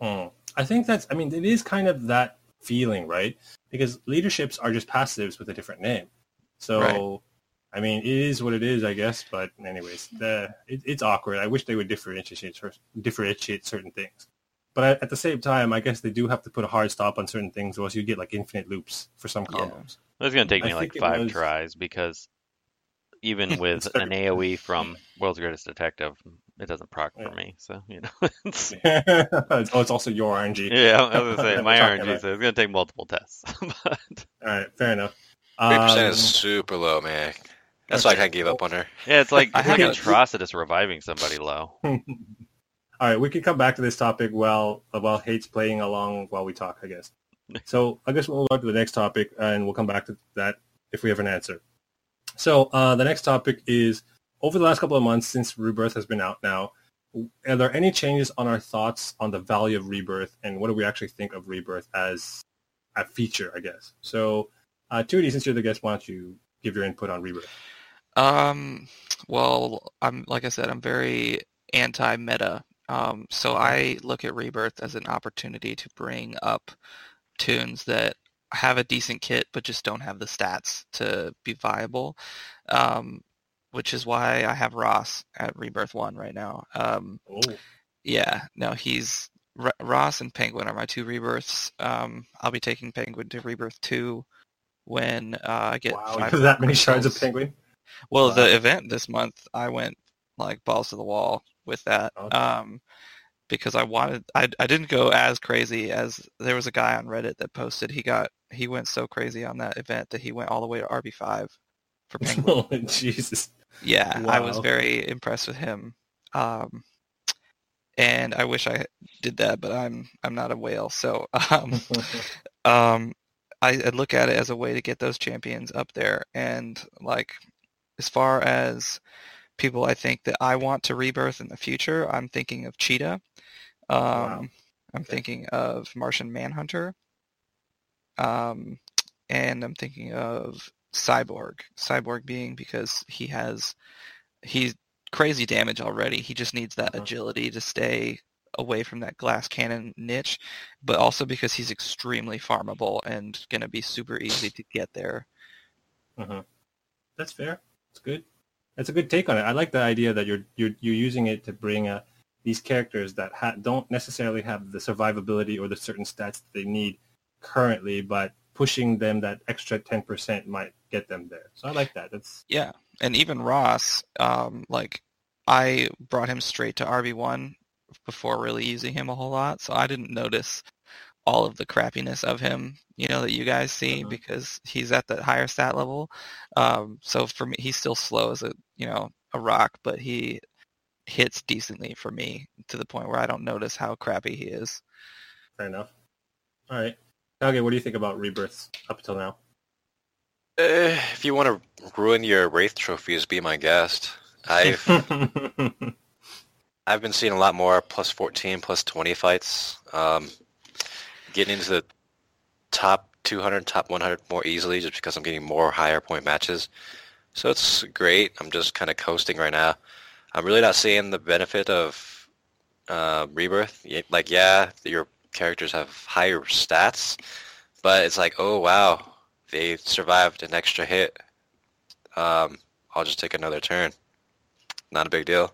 Hmm. I think that's, I mean, it is kind of that feeling, right? Because leaderships are just passives with a different name. So, Right. I mean, it is what it is, I guess. But anyways, the, it, it's awkward. I wish they would differentiate differentiate certain things. But at, at the same time, I guess they do have to put a hard stop on certain things, or else you get like infinite loops for some Yeah. combos. It's gonna take I me like five was- tries because even with an AOE from World's Greatest Detective, it doesn't proc Yeah. for me. So you know, it's, oh, it's also your RNG. yeah, I was gonna say my RNG, about- so it's gonna take multiple tests. but All right, fair enough. Three percent Um, is super low, man. That's why I kind of gave up on her. yeah, it's like I it's like haven't- Atrocitus reviving somebody low. All right, we can come back to this topic while while hate's playing along while we talk, I guess. So I guess we'll move on to the next topic, and we'll come back to that if we have an answer. So uh, the next topic is over the last couple of months since Rebirth has been out now, are there any changes on our thoughts on the value of Rebirth and what do we actually think of Rebirth as a feature, I guess? So, uh, Tootie, since you're the guest, why don't you give your input on Rebirth? Um, well, I'm like I said, I'm very anti-meta. Um, so I look at Rebirth as an opportunity to bring up toons that have a decent kit but just don't have the stats to be viable. Um, which is why I have Ross at Rebirth One right now. Um, Oh, yeah, no, he's R- Ross and Penguin are my two rebirths. Um, I'll be taking Penguin to Rebirth Two when uh, I get wow, five that many shards of penguin? Well, Wow. the event this month, I went like balls to the wall with that. Okay. Um, because I wanted, I, I didn't go as crazy as there was a guy on Reddit that posted he got, he went so crazy on that event that he went all the way to RB5 for Penguin. oh, Jesus. yeah, I was very impressed with him. Um, and I wish I did that, but I'm, I'm not a whale. So, um, um, I, I look at it as a way to get those champions up there. And like, as far as people I think that I want to rebirth in the future, I'm thinking of Cheetah. Um, Wow. I'm thinking of Martian Manhunter. Um, and I'm thinking of Cyborg. Cyborg being because he has, he's crazy damage already. He just needs that Uh-huh. agility to stay away from that glass cannon niche, but also because he's extremely farmable and going to be super easy to get there. Uh-huh. That's fair. It's good. That's a good take on it. I like the idea that you're you're you're using it to bring uh, these characters that ha- don't necessarily have the survivability or the certain stats that they need currently, but pushing them that extra ten percent might get them there. So I like that. That's Yeah, and even Ross, um, like I brought him straight to RB1 before really using him a whole lot, so I didn't notice all of the crappiness of him, you know, that you guys see Uh-huh. because he's at that higher stat level. Um, so for me, he's still slow as a, you know, a rock, but he hits decently for me to the point where I don't notice how crappy he is. fair enough. All right. Okay, what do you think about rebirths up until now? Eh, if you want to ruin your Wraith trophies, be my guest. I've I've been seeing a lot more plus 14, plus 20 fights. Um, getting into the top 200, top 100 more easily just because I'm getting more higher point matches. So it's great. I'm just kind of coasting right now. I'm really not seeing the benefit of uh, Rebirth. Like, yeah, your characters have higher stats, but it's like, oh, wow, they survived an extra hit. Um, I'll just take another turn. Not a big deal.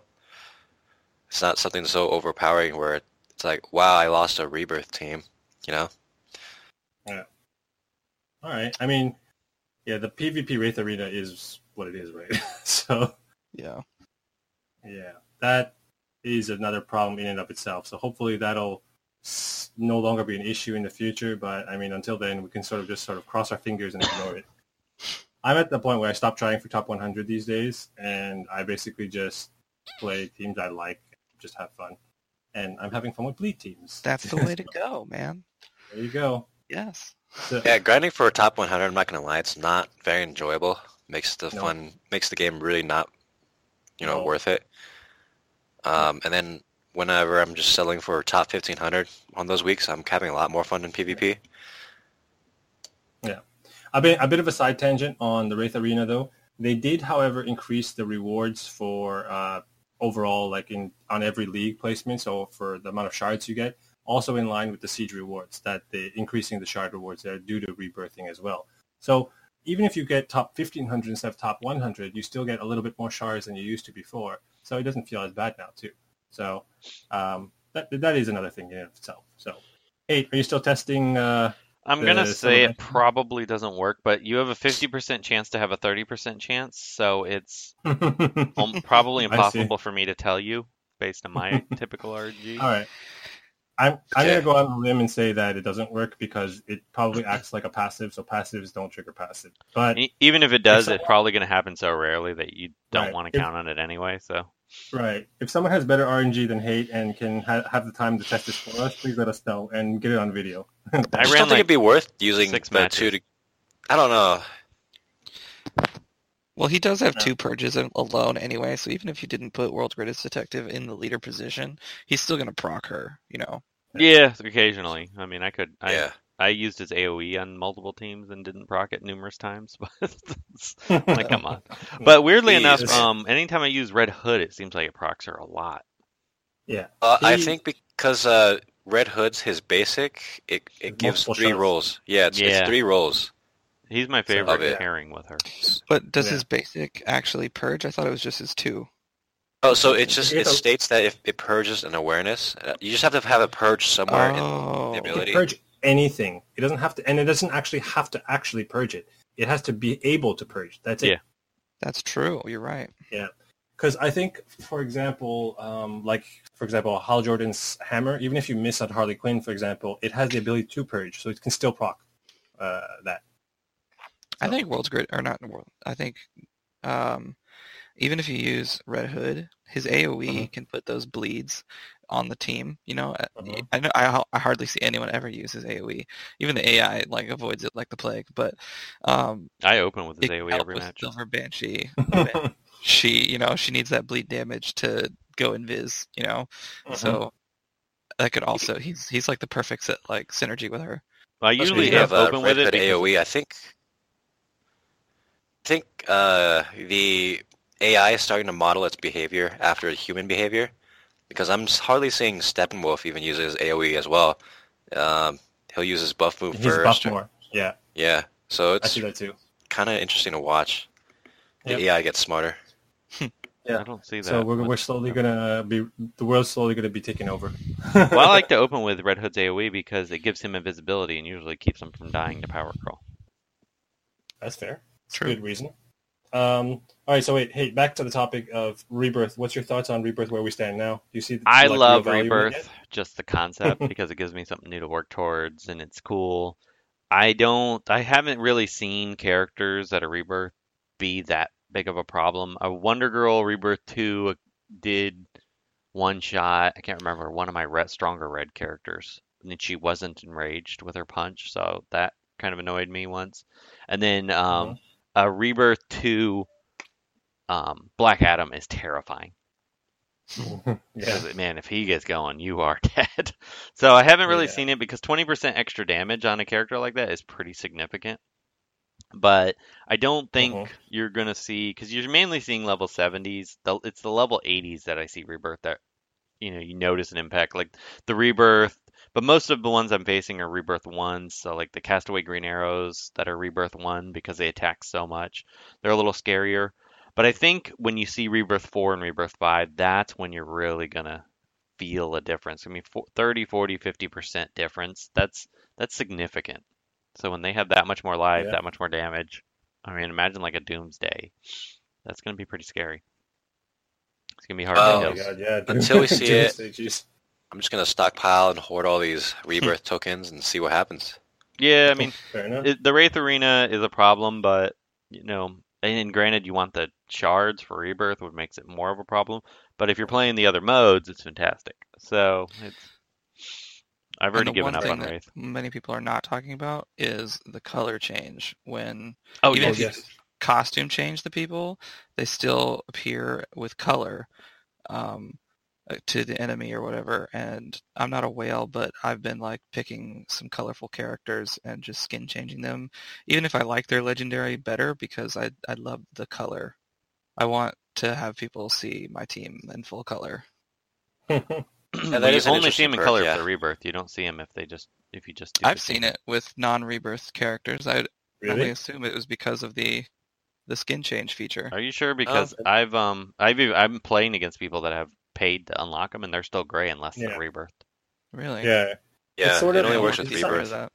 It's not something so overpowering where it's like, wow, I lost a rebirth team. You know? Yeah. All right. I mean, yeah, the PvP Wraith Arena is what it is, right? so Yeah. Yeah, that is another problem in and of itself. So hopefully that'll no longer be an issue in the future. But I mean, until then, we can sort of just sort of cross our fingers and ignore it. I'm at the point where I stop trying for top 100 these days, and I basically just play teams I like, just have fun, and I'm having fun with bleed teams. That's the way to go, man. There you go. Yes. So- Yeah, grinding for a top 100, I'm not going to lie, it's not very enjoyable. Makes the No. fun, makes the game really not, you know, No. worth it. Um, and then whenever I'm just selling for top 1500 on those weeks, I'm having a lot more fun in PvP. Yeah, a bit, a bit of a side tangent on the Wraith Arena, though. They did, however, increase the rewards for uh, overall, like in on every league placement. So for the amount of shards you get, also in line with the siege rewards, that they increasing the shard rewards there due to rebirthing as well. So even if you get top 1500 instead of top 100, you still get a little bit more shards than you used to before. So it doesn't feel as bad now too. So um, that that is another thing in and of itself. So, hey, are you still testing? Uh, I'm gonna say it probably doesn't work, but you have a 50% chance to have a 30% chance, so it's um, probably impossible for me to tell you based on my typical RG. All right. I'm I'm gonna go out on a limb and say that it doesn't work because it probably mm-hmm. acts like a passive, so passives don't trigger passive. But Even if it does, If it's probably going to happen so rarely that you don't Right. want to If- count on it anyway. So right, if someone has better RNG than hate and can ha- have the time to test this for us, please let us know and get it on video. I I just don't think it'd be worth using six the matches. two to... I don't know. Well, he does have Yeah. two purges alone anyway, so even if you didn't put World's Greatest Detective in the leader position, he's still gonna proc her. You know. Yeah, occasionally. I mean, I could. I, yeah. I used his AOE on multiple teams and didn't proc it numerous times, but like, come on. But weirdly enough, um, anytime I use Red Hood, it seems like it procs her a lot. yeah. Uh, I think because uh, Red Hood's his basic, it, it gives three shots. rolls. Yeah, it's, Yeah. it's three rolls. He's my Of favorite it. pairing with her. But does Yeah. his basic actually purge? I thought it was just his two. Oh, so it just it states that if it purges an awareness, uh, you just have to have a purge somewhere. in Oh, the ability. can purge anything. It doesn't have to, and it doesn't actually have to actually purge it. It has to be able to purge. That's it. Yeah. that's true. You're right. Yeah, Because I think, for example, um, like for example, Hal Jordan's hammer, even if you miss on Harley Quinn, for example, it has the ability to purge, so it can still proc uh, that. I think World's Great or not World. I think um, even if you use Red Hood, his AOE Mhm. can put those bleeds on the team. You know, Mhm. I know I, I hardly see anyone ever use his AOE. Even the AI like avoids it like the plague. But um, I open with his AOE help every with match. Silver Banshee. when she, you know, she needs that bleed damage to go invis. You know, Mm-hmm. so that could also he's he's like the perfect set, like synergy with her. I usually have have uh, open Red with it because AOE. I think, I think uh, the AI is starting to model its behavior after human behavior, because I'm hardly seeing Steppenwolf even use his AOE as well. Um, he'll use his buff move He's first. buffed or- more. Yeah, Yeah, so it's see that too. kind of interesting to watch. The Yep. AI gets smarter. Yeah. I don't see that. So we're, we're slowly gonna be the world's slowly gonna be taken over. well, I like to open with Red Hood's AOE because it gives him invisibility and usually keeps him from dying to power crawl. That's fair. That's a True. good reason. Um, all right, so wait, hey, back to the topic of rebirth. What's your thoughts on rebirth? Where we stand now? Do you see? do you I like love Rebirth, just the concept because it gives me something new to work towards and it's cool. I don't I haven't really seen characters at a Rebirth be that big of a problem. A Wonder Girl Rebirth 2 did one shot. I can't remember one of my red, stronger red characters. And then she wasn't enraged with her punch, so that kind of annoyed me once. And then um, a Rebirth to um, Black Adam is terrifying. yeah. Man, if he gets going, you are dead. So I haven't really Yeah. seen it because 20% extra damage on a character like that is pretty significant. But I don't think Mhm. you're going to see, because you're mainly seeing level 70s. The, it's the level 80s that I see Rebirth that, you know, you notice an impact. Like the Rebirth, but most of the ones I'm facing are Rebirth 1s. So like the Castaway Green Arrows that are Rebirth 1 because they attack so much. They're a little scarier. But I think when you see Rebirth 4 and Rebirth 5, that's when you're really going to feel a difference. I mean, 30, 40, 50% difference. That's that's significant. So when they have that much more life, Yeah. that much more damage, I mean, imagine like a Doomsday. That's going to be pretty scary. It's going to be hard Oh, to Oh my god, yeah. Until we see it- Doomsday, jeez. I'm just gonna stockpile and hoard all these rebirth tokens and see what happens. Yeah, I mean, it, the Wraith Arena is a problem, but you know, and granted, you want the shards for Rebirth, which makes it more of a problem. But if you're playing the other modes, it's fantastic. So it's. I've And already the given one up thing on that Wraith. many people are not talking about is the color change when Oh even Oh, if you yes. costume change the people, they still appear with color um, to the enemy or whatever. And I'm not a whale, but I've been like picking some colorful characters and just skin changing them, even if I like their legendary better because I I love the color. I want to have people see my team in full color. that Well, you only see interesting them in color yeah. for Rebirth. You don't see them if they just if you just. Do I've seen skin. it with non-rebirth characters. I'd only really? assume it was because of the the skin change feature. Are you sure? Because okay. I've um I've ev- I'm playing against people that have paid to unlock them, and they're still gray unless Yeah. they're Rebirth. Really? Yeah. Yeah, sort it of- only works with rebirth.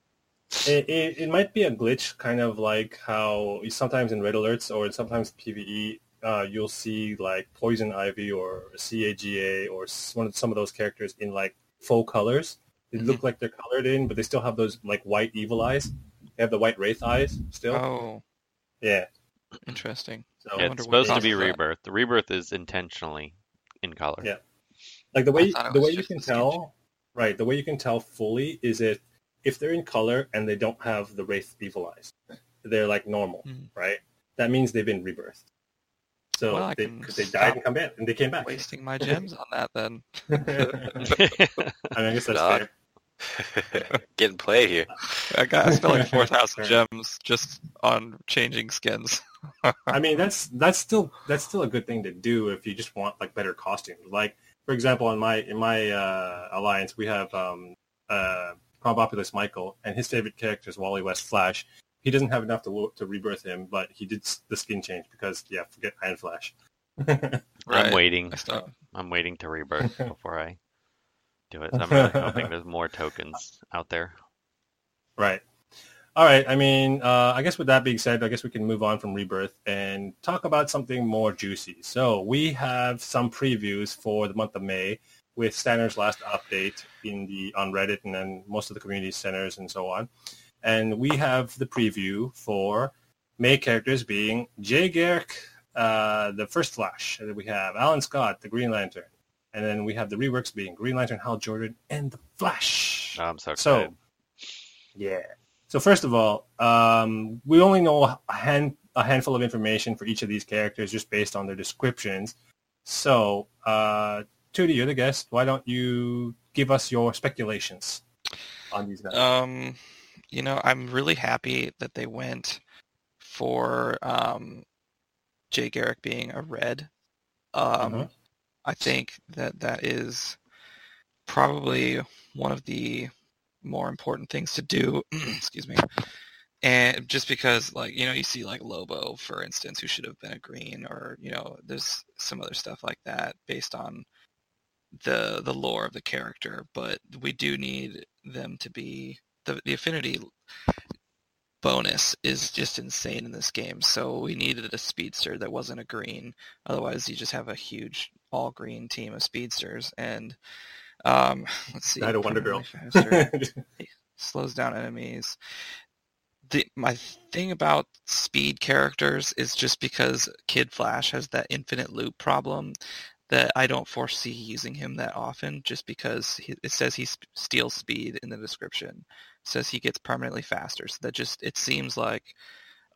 It, it, it might be a glitch, kind of like how sometimes in red alerts or sometimes PVE, uh, you'll see like Poison Ivy or CAGA or one of some of those characters in like faux colors. They look like they're colored in, but they still have those like white evil eyes. They have the white wraith eyes still. Oh, Yeah. interesting. So Yeah, it's supposed to causes be that. Rebirth. The Rebirth is intentionally in color. Yeah. like the way I thought it the way you can the skin tell, right? The way you can tell fully is if if they're in color and they don't have the wraith evil eyes, they're like normal, Mhm. right? That means they've been rebirthed. So Well, they, they died and come back and they came back. Wasting my gems on that then. I mean, I guess that's Dog. fair. Getting played here. I got I spent like four thousand gems just on changing skins. I mean, that's that's still that's still a good thing to do if you just want like better costumes. Like for example, in my in my uh, alliance, we have um, uh, Crown Populous Michael, and his favorite character is Wally West Flash. He doesn't have enough to to rebirth him, but he did the skin change because yeah, forget Iron Flash. I'm waiting. I I'm waiting to rebirth before I do it. So I'm really hoping there's more tokens out there. Right. All right. I mean, uh, I guess with that being said, I guess we can move on from Rebirth and talk about something more juicy. So we have some previews for the month of May with Stanner's last update in the on Reddit and then most of the community centers and so on. And we have the preview for May characters being Jay Garrick, uh, the first Flash. And then we have Alan Scott, the Green Lantern. And then we have the reworks being Green Lantern, Hal Jordan, and the Flash. I'm so So, yeah. So first of all, um, we only know a, hand, a handful of information for each of these characters just based on their descriptions. So, uh, Tootie, you're the guest. Why don't you give us your speculations on these guys? Um, you know, I'm really happy that they went for um, Jay Garrick being a red. Um, Mhm. I think that that is probably one of the more important things to do. excuse me. And just because, like, you know, you see like Lobo, for instance, who should have been a green, or you know, there's some other stuff like that based on the the lore of the character. But we do need them to be the the affinity bonus is just insane in this game. So we needed a speedster that wasn't a green. Otherwise, you just have a huge all green team of speedsters. And um, let's see, I had a Wonder Girl. slows down enemies. The my thing about speed characters is just because Kid Flash has that infinite loop problem that I don't foresee using him that often just because he, it says he sp- steals speed in the description. It says he gets permanently faster. So that just, it seems like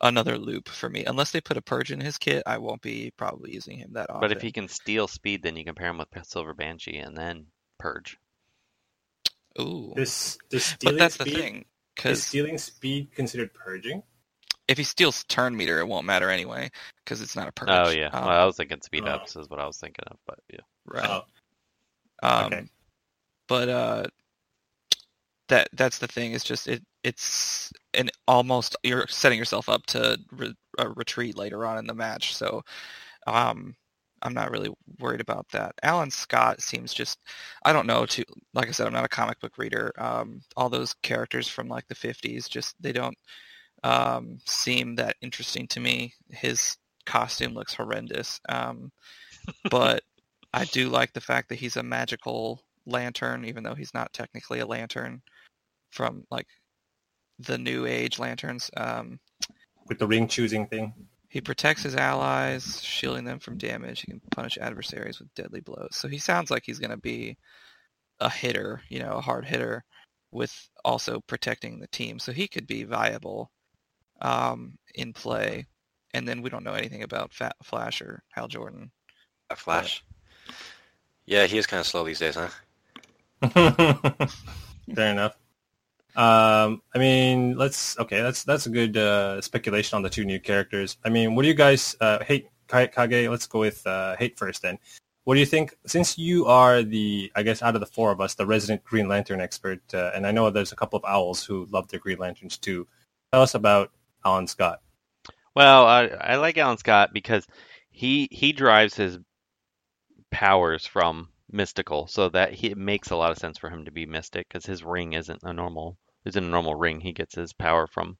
another loop for me. Unless they put a purge in his kit, I won't be probably using him that often. But if he can steal speed, then you can pair him with Silver Banshee and then Purge. Ooh. this, this But stealing that's the speed, thing. is Because stealing speed considered purging? if he steals turn meter, it won't matter anyway because it's not a purge. Oh yeah. Um, well, I was thinking speed oh. ups is what I was thinking of, but yeah. right. Oh, Um, Okay. But uh, that that's the thing. It's just it it's an almost you're setting yourself up to re- a retreat later on in the match. So um, I'm not really worried about that. Alan Scott seems just I don't know. To like I said, I'm not a comic book reader. Um, all those characters from like the 50s just they don't um, seem that interesting to me. His costume looks horrendous. Um, but I do like the fact that he's a magical lantern, even though he's not technically a lantern from like the new age lanterns. Um, with the ring choosing thing. He protects his allies, shielding them from damage. He can punish adversaries with deadly blows. So he sounds like he's going to be a hitter, you know, a hard hitter, with also protecting the team. So he could be viable um, in play. And then we don't know anything about Fat Flash or Hal Jordan. A Flash. Yeah, he is kind of slow these days, huh? Fair enough. Um, I mean, let's okay. That's that's a good uh, speculation on the two new characters. I mean, what do you guys uh, hate? Kage, let's go with uh, hate first. Then, what do you think? Since you are the, I guess, out of the four of us, the resident Green Lantern expert, uh, and I know there's a couple of owls who love their Green Lanterns too. Tell us about Alan Scott. Well, I, I like Alan Scott because he he drives his powers from mystical, so that he, it makes a lot of sense for him to be mystic because his ring isn't a normal isn't a normal ring. He gets his power from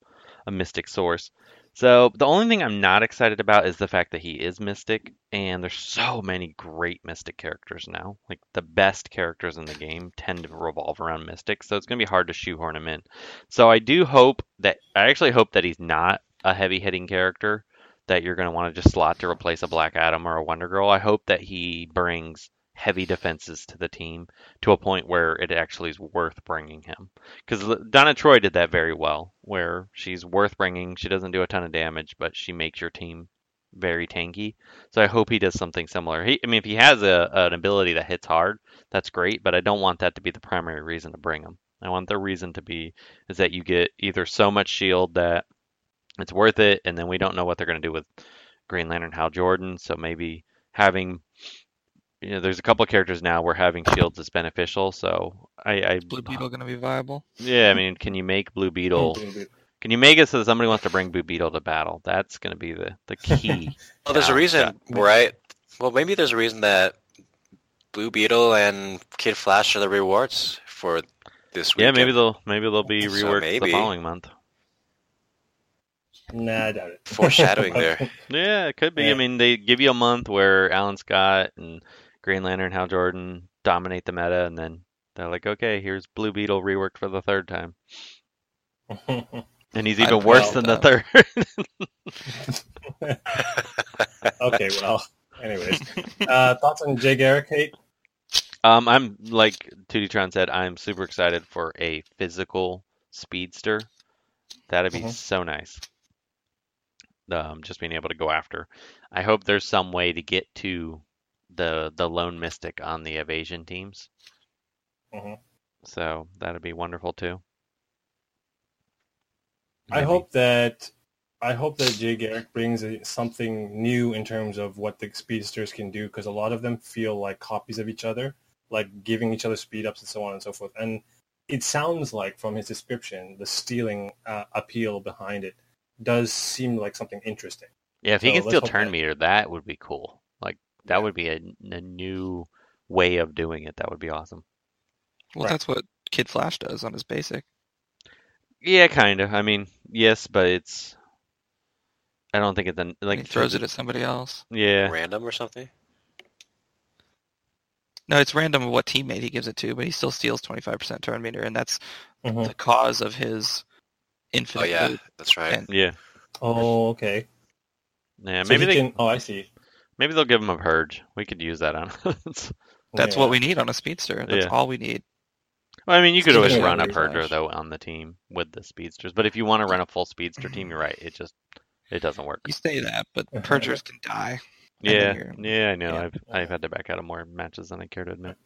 a mystic source. So the only thing I'm not excited about is the fact that he is mystic, and there's so many great mystic characters now. Like the best characters in the game tend to revolve around mystic, so it's gonna be hard to shoehorn him in. So I do hope that I actually hope that he's not a heavy hitting character that you're going to want to just slot to replace a Black Adam or a Wonder Girl. I hope that he brings heavy defenses to the team to a point where it actually is worth bringing him. Because Donna Troy did that very well, where she's worth bringing. She doesn't do a ton of damage, but she makes your team very tanky. So I hope he does something similar. He, I mean, if he has a, an ability that hits hard, that's great, but I don't want that to be the primary reason to bring him. I want the reason to be is that you get either so much shield that it's worth it, and then we don't know what they're going to do with Green Lantern Hal Jordan. So maybe having you know, there's a couple of characters now where having shields is beneficial. So I, I Is Blue Beetle uh, going to be viable? yeah, I mean, can you make Blue Beetle? Can you make it so that somebody wants to bring Blue Beetle to battle? That's going to be the the key. Well, there's a Yeah, reason, right? Well, maybe there's a reason that Blue Beetle and Kid Flash are the rewards for this week. yeah, maybe they'll maybe they'll be So reworked the following month. Nah, I doubt it. Foreshadowing there. Yeah, it could be. Yeah. I mean, they give you a month where Alan Scott and Green Lantern Hal Jordan dominate the meta, and then they're like, okay, here's Blue Beetle reworked for the third time, and he's even worse than the third. okay, well, anyways, uh, thoughts on Jay Garrick hate? Um, I'm like Tootie said, I'm super excited for a physical speedster. That'd be Mhm. so nice. Um, just being able to go after. I hope there's some way to get to the the lone mystic on the evasion teams. Mhm. So that'd be wonderful too. I hope that I hope that Jay Garrick brings a, something new in terms of what the speedsters can do because a lot of them feel like copies of each other, like giving each other speed ups and so on and so forth. And it sounds like from his description, the stealing uh, appeal behind it does seem like something interesting. Yeah, if he So can steal turn that- meter, that would be cool. Like that would be a, a new way of doing it. That would be awesome. Well, Right. that's what Kid Flash does on his basic. Yeah, kind of. I mean, yes, but it's. I don't think it's an, Like like he throws it at somebody else. Yeah, Random or something? No, it's random what teammate he gives it to, but he still steals 25% turn meter, and that's Mhm. the cause of his infinite Oh yeah, loop. that's right. And- yeah, Oh, okay. yeah. So Maybe he they can. Oh, I see. Maybe they'll give him a purge. We could use that on. us. That's Yeah. what we need on a speedster. That's Yeah. all we need. well, I mean, you could always Speaking run a Reflash. purger though on the team with the speedsters, but if you want to run a full speedster team, you're right. It just it doesn't work. You say that, but purgers can die. Yeah, yeah, I know. yeah. I've I've had to back out of more matches than I care to admit.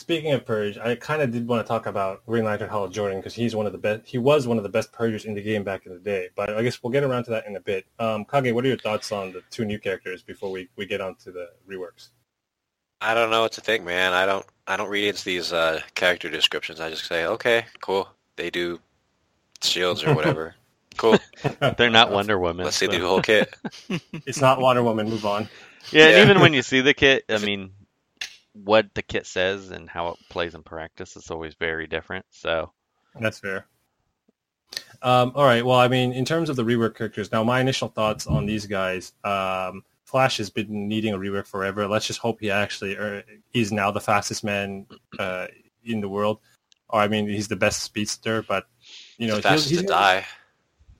Speaking of Purge, I kind of did want to talk about Green Lantern Hal Jordan because he's one of the best. He was one of the best Purgers in the game back in the day. But I guess we'll get around to that in a bit. Um, Kage, what are your thoughts on the two new characters before we, we get on to the reworks? I don't know what to think, man. I don't. I don't read into these uh, character descriptions. I just say, okay, cool. They do shields or whatever. cool. They're not Wonder Woman. Let's see so- the whole kit. It's not Wonder Woman. Move on. Yeah, and Yeah. even when you see the kit, I mean, what the kit says and how it plays in practice is always very different. So That's fair. Um, all right. Well, I mean, in terms of the rework characters, now my initial thoughts on these guys. Um, Flash has been needing a rework forever. Let's just hope he actually er, is now the fastest man uh, in the world. Or I mean, he's the best speedster, but you know, the fastest he's, to die.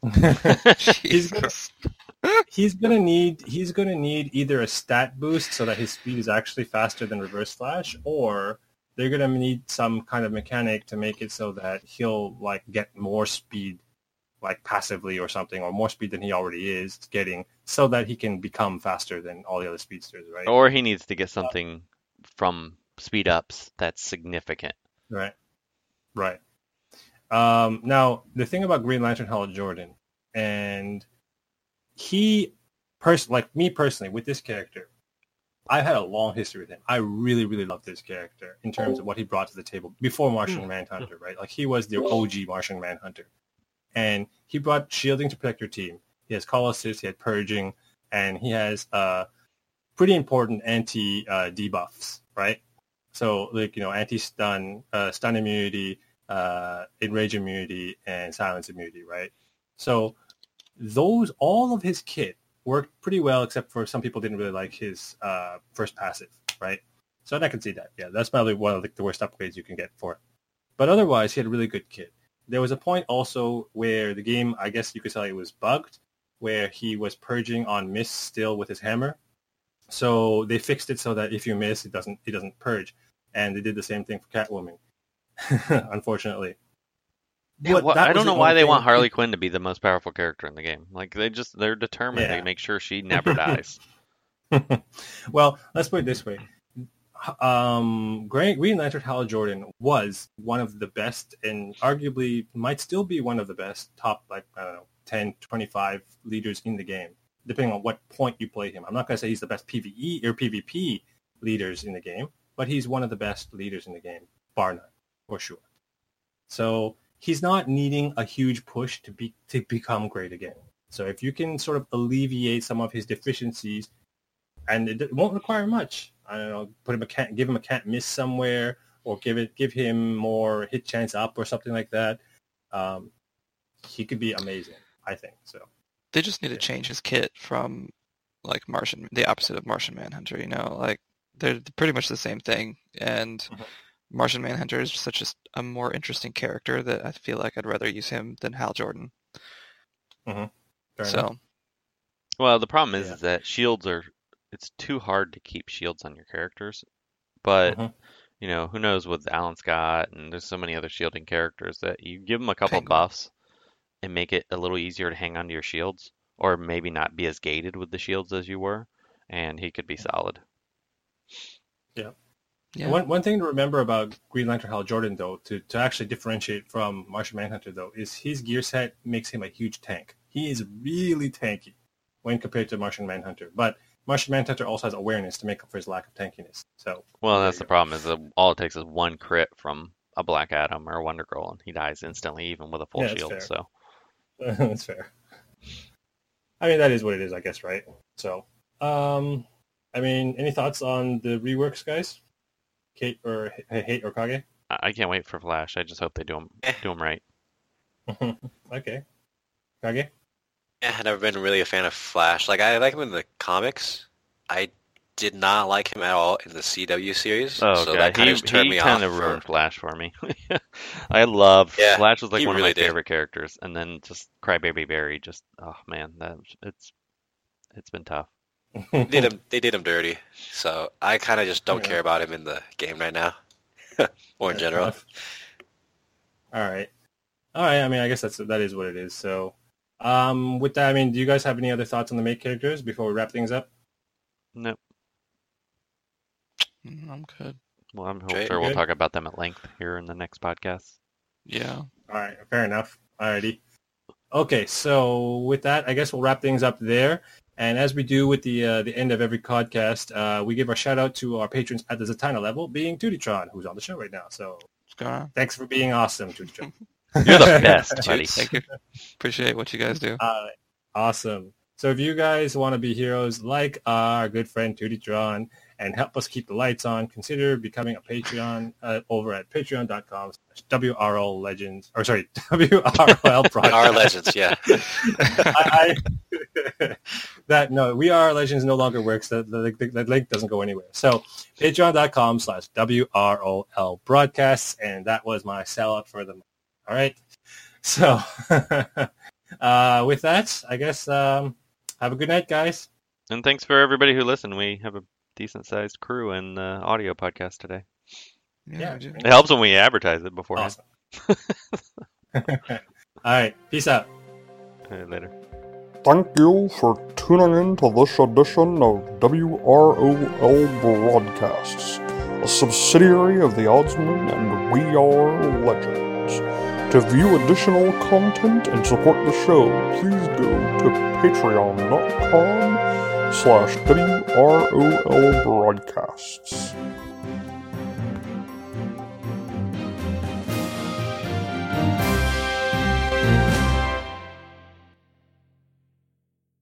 He's gonna- Jesus. he's gonna need he's gonna need either a stat boost so that his speed is actually faster than Reverse Flash, or they're gonna need some kind of mechanic to make it so that he'll like get more speed, like passively or something, or more speed than he already is getting, so that he can become faster than all the other speedsters, right? or he needs to get something from speed ups that's significant. Right. Right. Um, now, the thing about Green Lantern Hal Jordan, and he, person like me personally, with this character, I've had a long history with him. I really, really love this character in terms of what he brought to the table before Martian Manhunter, right? Like he was the OG Martian Manhunter. And he brought shielding to protect your team. He has call assist, he had purging, and he has uh, pretty important anti uh, debuffs, right? So like you know, anti-stun, uh, stun immunity, uh, enrage immunity, and silence immunity, right? So those all of his kit worked pretty well, except for some people didn't really like his uh, first passive, right? So I can see that. Yeah, that's probably one of the, the worst upgrades you can get for it. But otherwise, he had a really good kit. There was a point also where the game, I guess you could say it was bugged, where he was purging on miss still with his hammer. So they fixed it so that if you miss, it doesn't it doesn't purge, and they did the same thing for Catwoman, unfortunately. Yeah, what- wha- that I don't know why they want Harley Quinn to be the most powerful character in the game. Like they just they're determined Yeah. to make sure she never dies. well, let's put it this way. Um, Green, Green Lantern Hal Jordan was one of the best and arguably might still be one of the best top, like, I don't know, 10, 25 leaders in the game, depending on what point you play him. I'm not going to say he's the best PvE or PvP leaders in the game, but he's one of the best leaders in the game, bar none, for sure. So he's not needing a huge push to be to become great again. So if you can sort of alleviate some of his deficiencies and it, won't require much. I don't know, put him a can't give him a can't miss somewhere, or give it give him more hit chance up or something like that. Um, he could be amazing. I think so. They just need to change his kit from like Martian, the opposite of Martian Manhunter. You know, like they're pretty much the same thing. And Mhm. Martian Manhunter is such a more interesting character that I feel like I'd rather use him than Hal Jordan. Fair so enough. Well, the problem is, Yeah. is that shields are it's too hard to keep shields on your characters. But Mhm. you know, who knows with Alan Scott and there's so many other shielding characters that you give them a couple Penguin. buffs and make it a little easier to hang on to your shields, or maybe not be as gated with the shields as you were, and he could be solid. yeah, One one thing to remember about Green Lantern Hal Jordan though, to, to actually differentiate from Martian Manhunter though, is his gear set makes him a huge tank. He is really tanky when compared to Martian Manhunter. But Martian Manhunter also has awareness to make up for his lack of tankiness. So Well, that's the go. problem is that all it takes is one crit from a Black Adam or a Wonder Girl, and he dies instantly, even with a full Yeah, shield. fair. So That's fair. I mean, that is what it is, I guess, right? So, um, I mean, any thoughts on the reworks, guys? Kate or H- Hate or Kage? I I can't wait for Flash. I just hope they do them Eh. do 'em right. okay. Kage? Yeah, I've never been really a fan of Flash. Like I like him in the comics. I did not like him at all in the CW series. Oh so god, that kind he, of turned he me kind off. of for- ruined Flash for me. I love Yeah, Flash was like one really of my did. favorite characters, and then just Crybaby Barry. Just oh man, that it's it's been tough. They did him. They did him dirty. So I kind of just don't Yeah. care about him in the game right now, or in Fair general. enough. All right. All right. I mean, I guess that's that is what it is. So, um, with that, I mean, do you guys have any other thoughts on the main characters before we wrap things up? Nope. Mm, I'm good. Well, I'm Okay, sure we'll good. talk about them at length here in the next podcast. Yeah. All right, fair enough. Alrighty. Okay, so with that, I guess we'll wrap things up there. And as we do with the uh, the end of every podcast, uh, we give our shout out to our patrons at the Zatanna level, being Tutitron, who's on the show right now. So What's thanks for being awesome, Tutitron. You're the best, buddy. Thank you. Appreciate what you guys do. Uh, awesome. So if you guys want to be heroes like our good friend Tutitron and help us keep the lights on, consider becoming a Patreon uh, over at patreon.com slash WRL Legends, or sorry, WRL Project. Our legends, yeah. I, I, that no, we are legends no longer works. That the, the, the link doesn't go anywhere. So patreon.com slash WROL broadcasts, and that was my sellout for the month. All right. So uh, with that, I guess um, have a good night, guys. And thanks for everybody who listened. We have a decent sized crew in the audio podcast today. Yeah. we do. It helps when we advertise it beforehand. Awesome. All right. Peace out. Later. Thank you for tuning in to this edition of WROL Broadcasts, a subsidiary of the Oddsman and We Are Legends. To view additional content and support the show, please go to patreon.com slash WROL Broadcasts.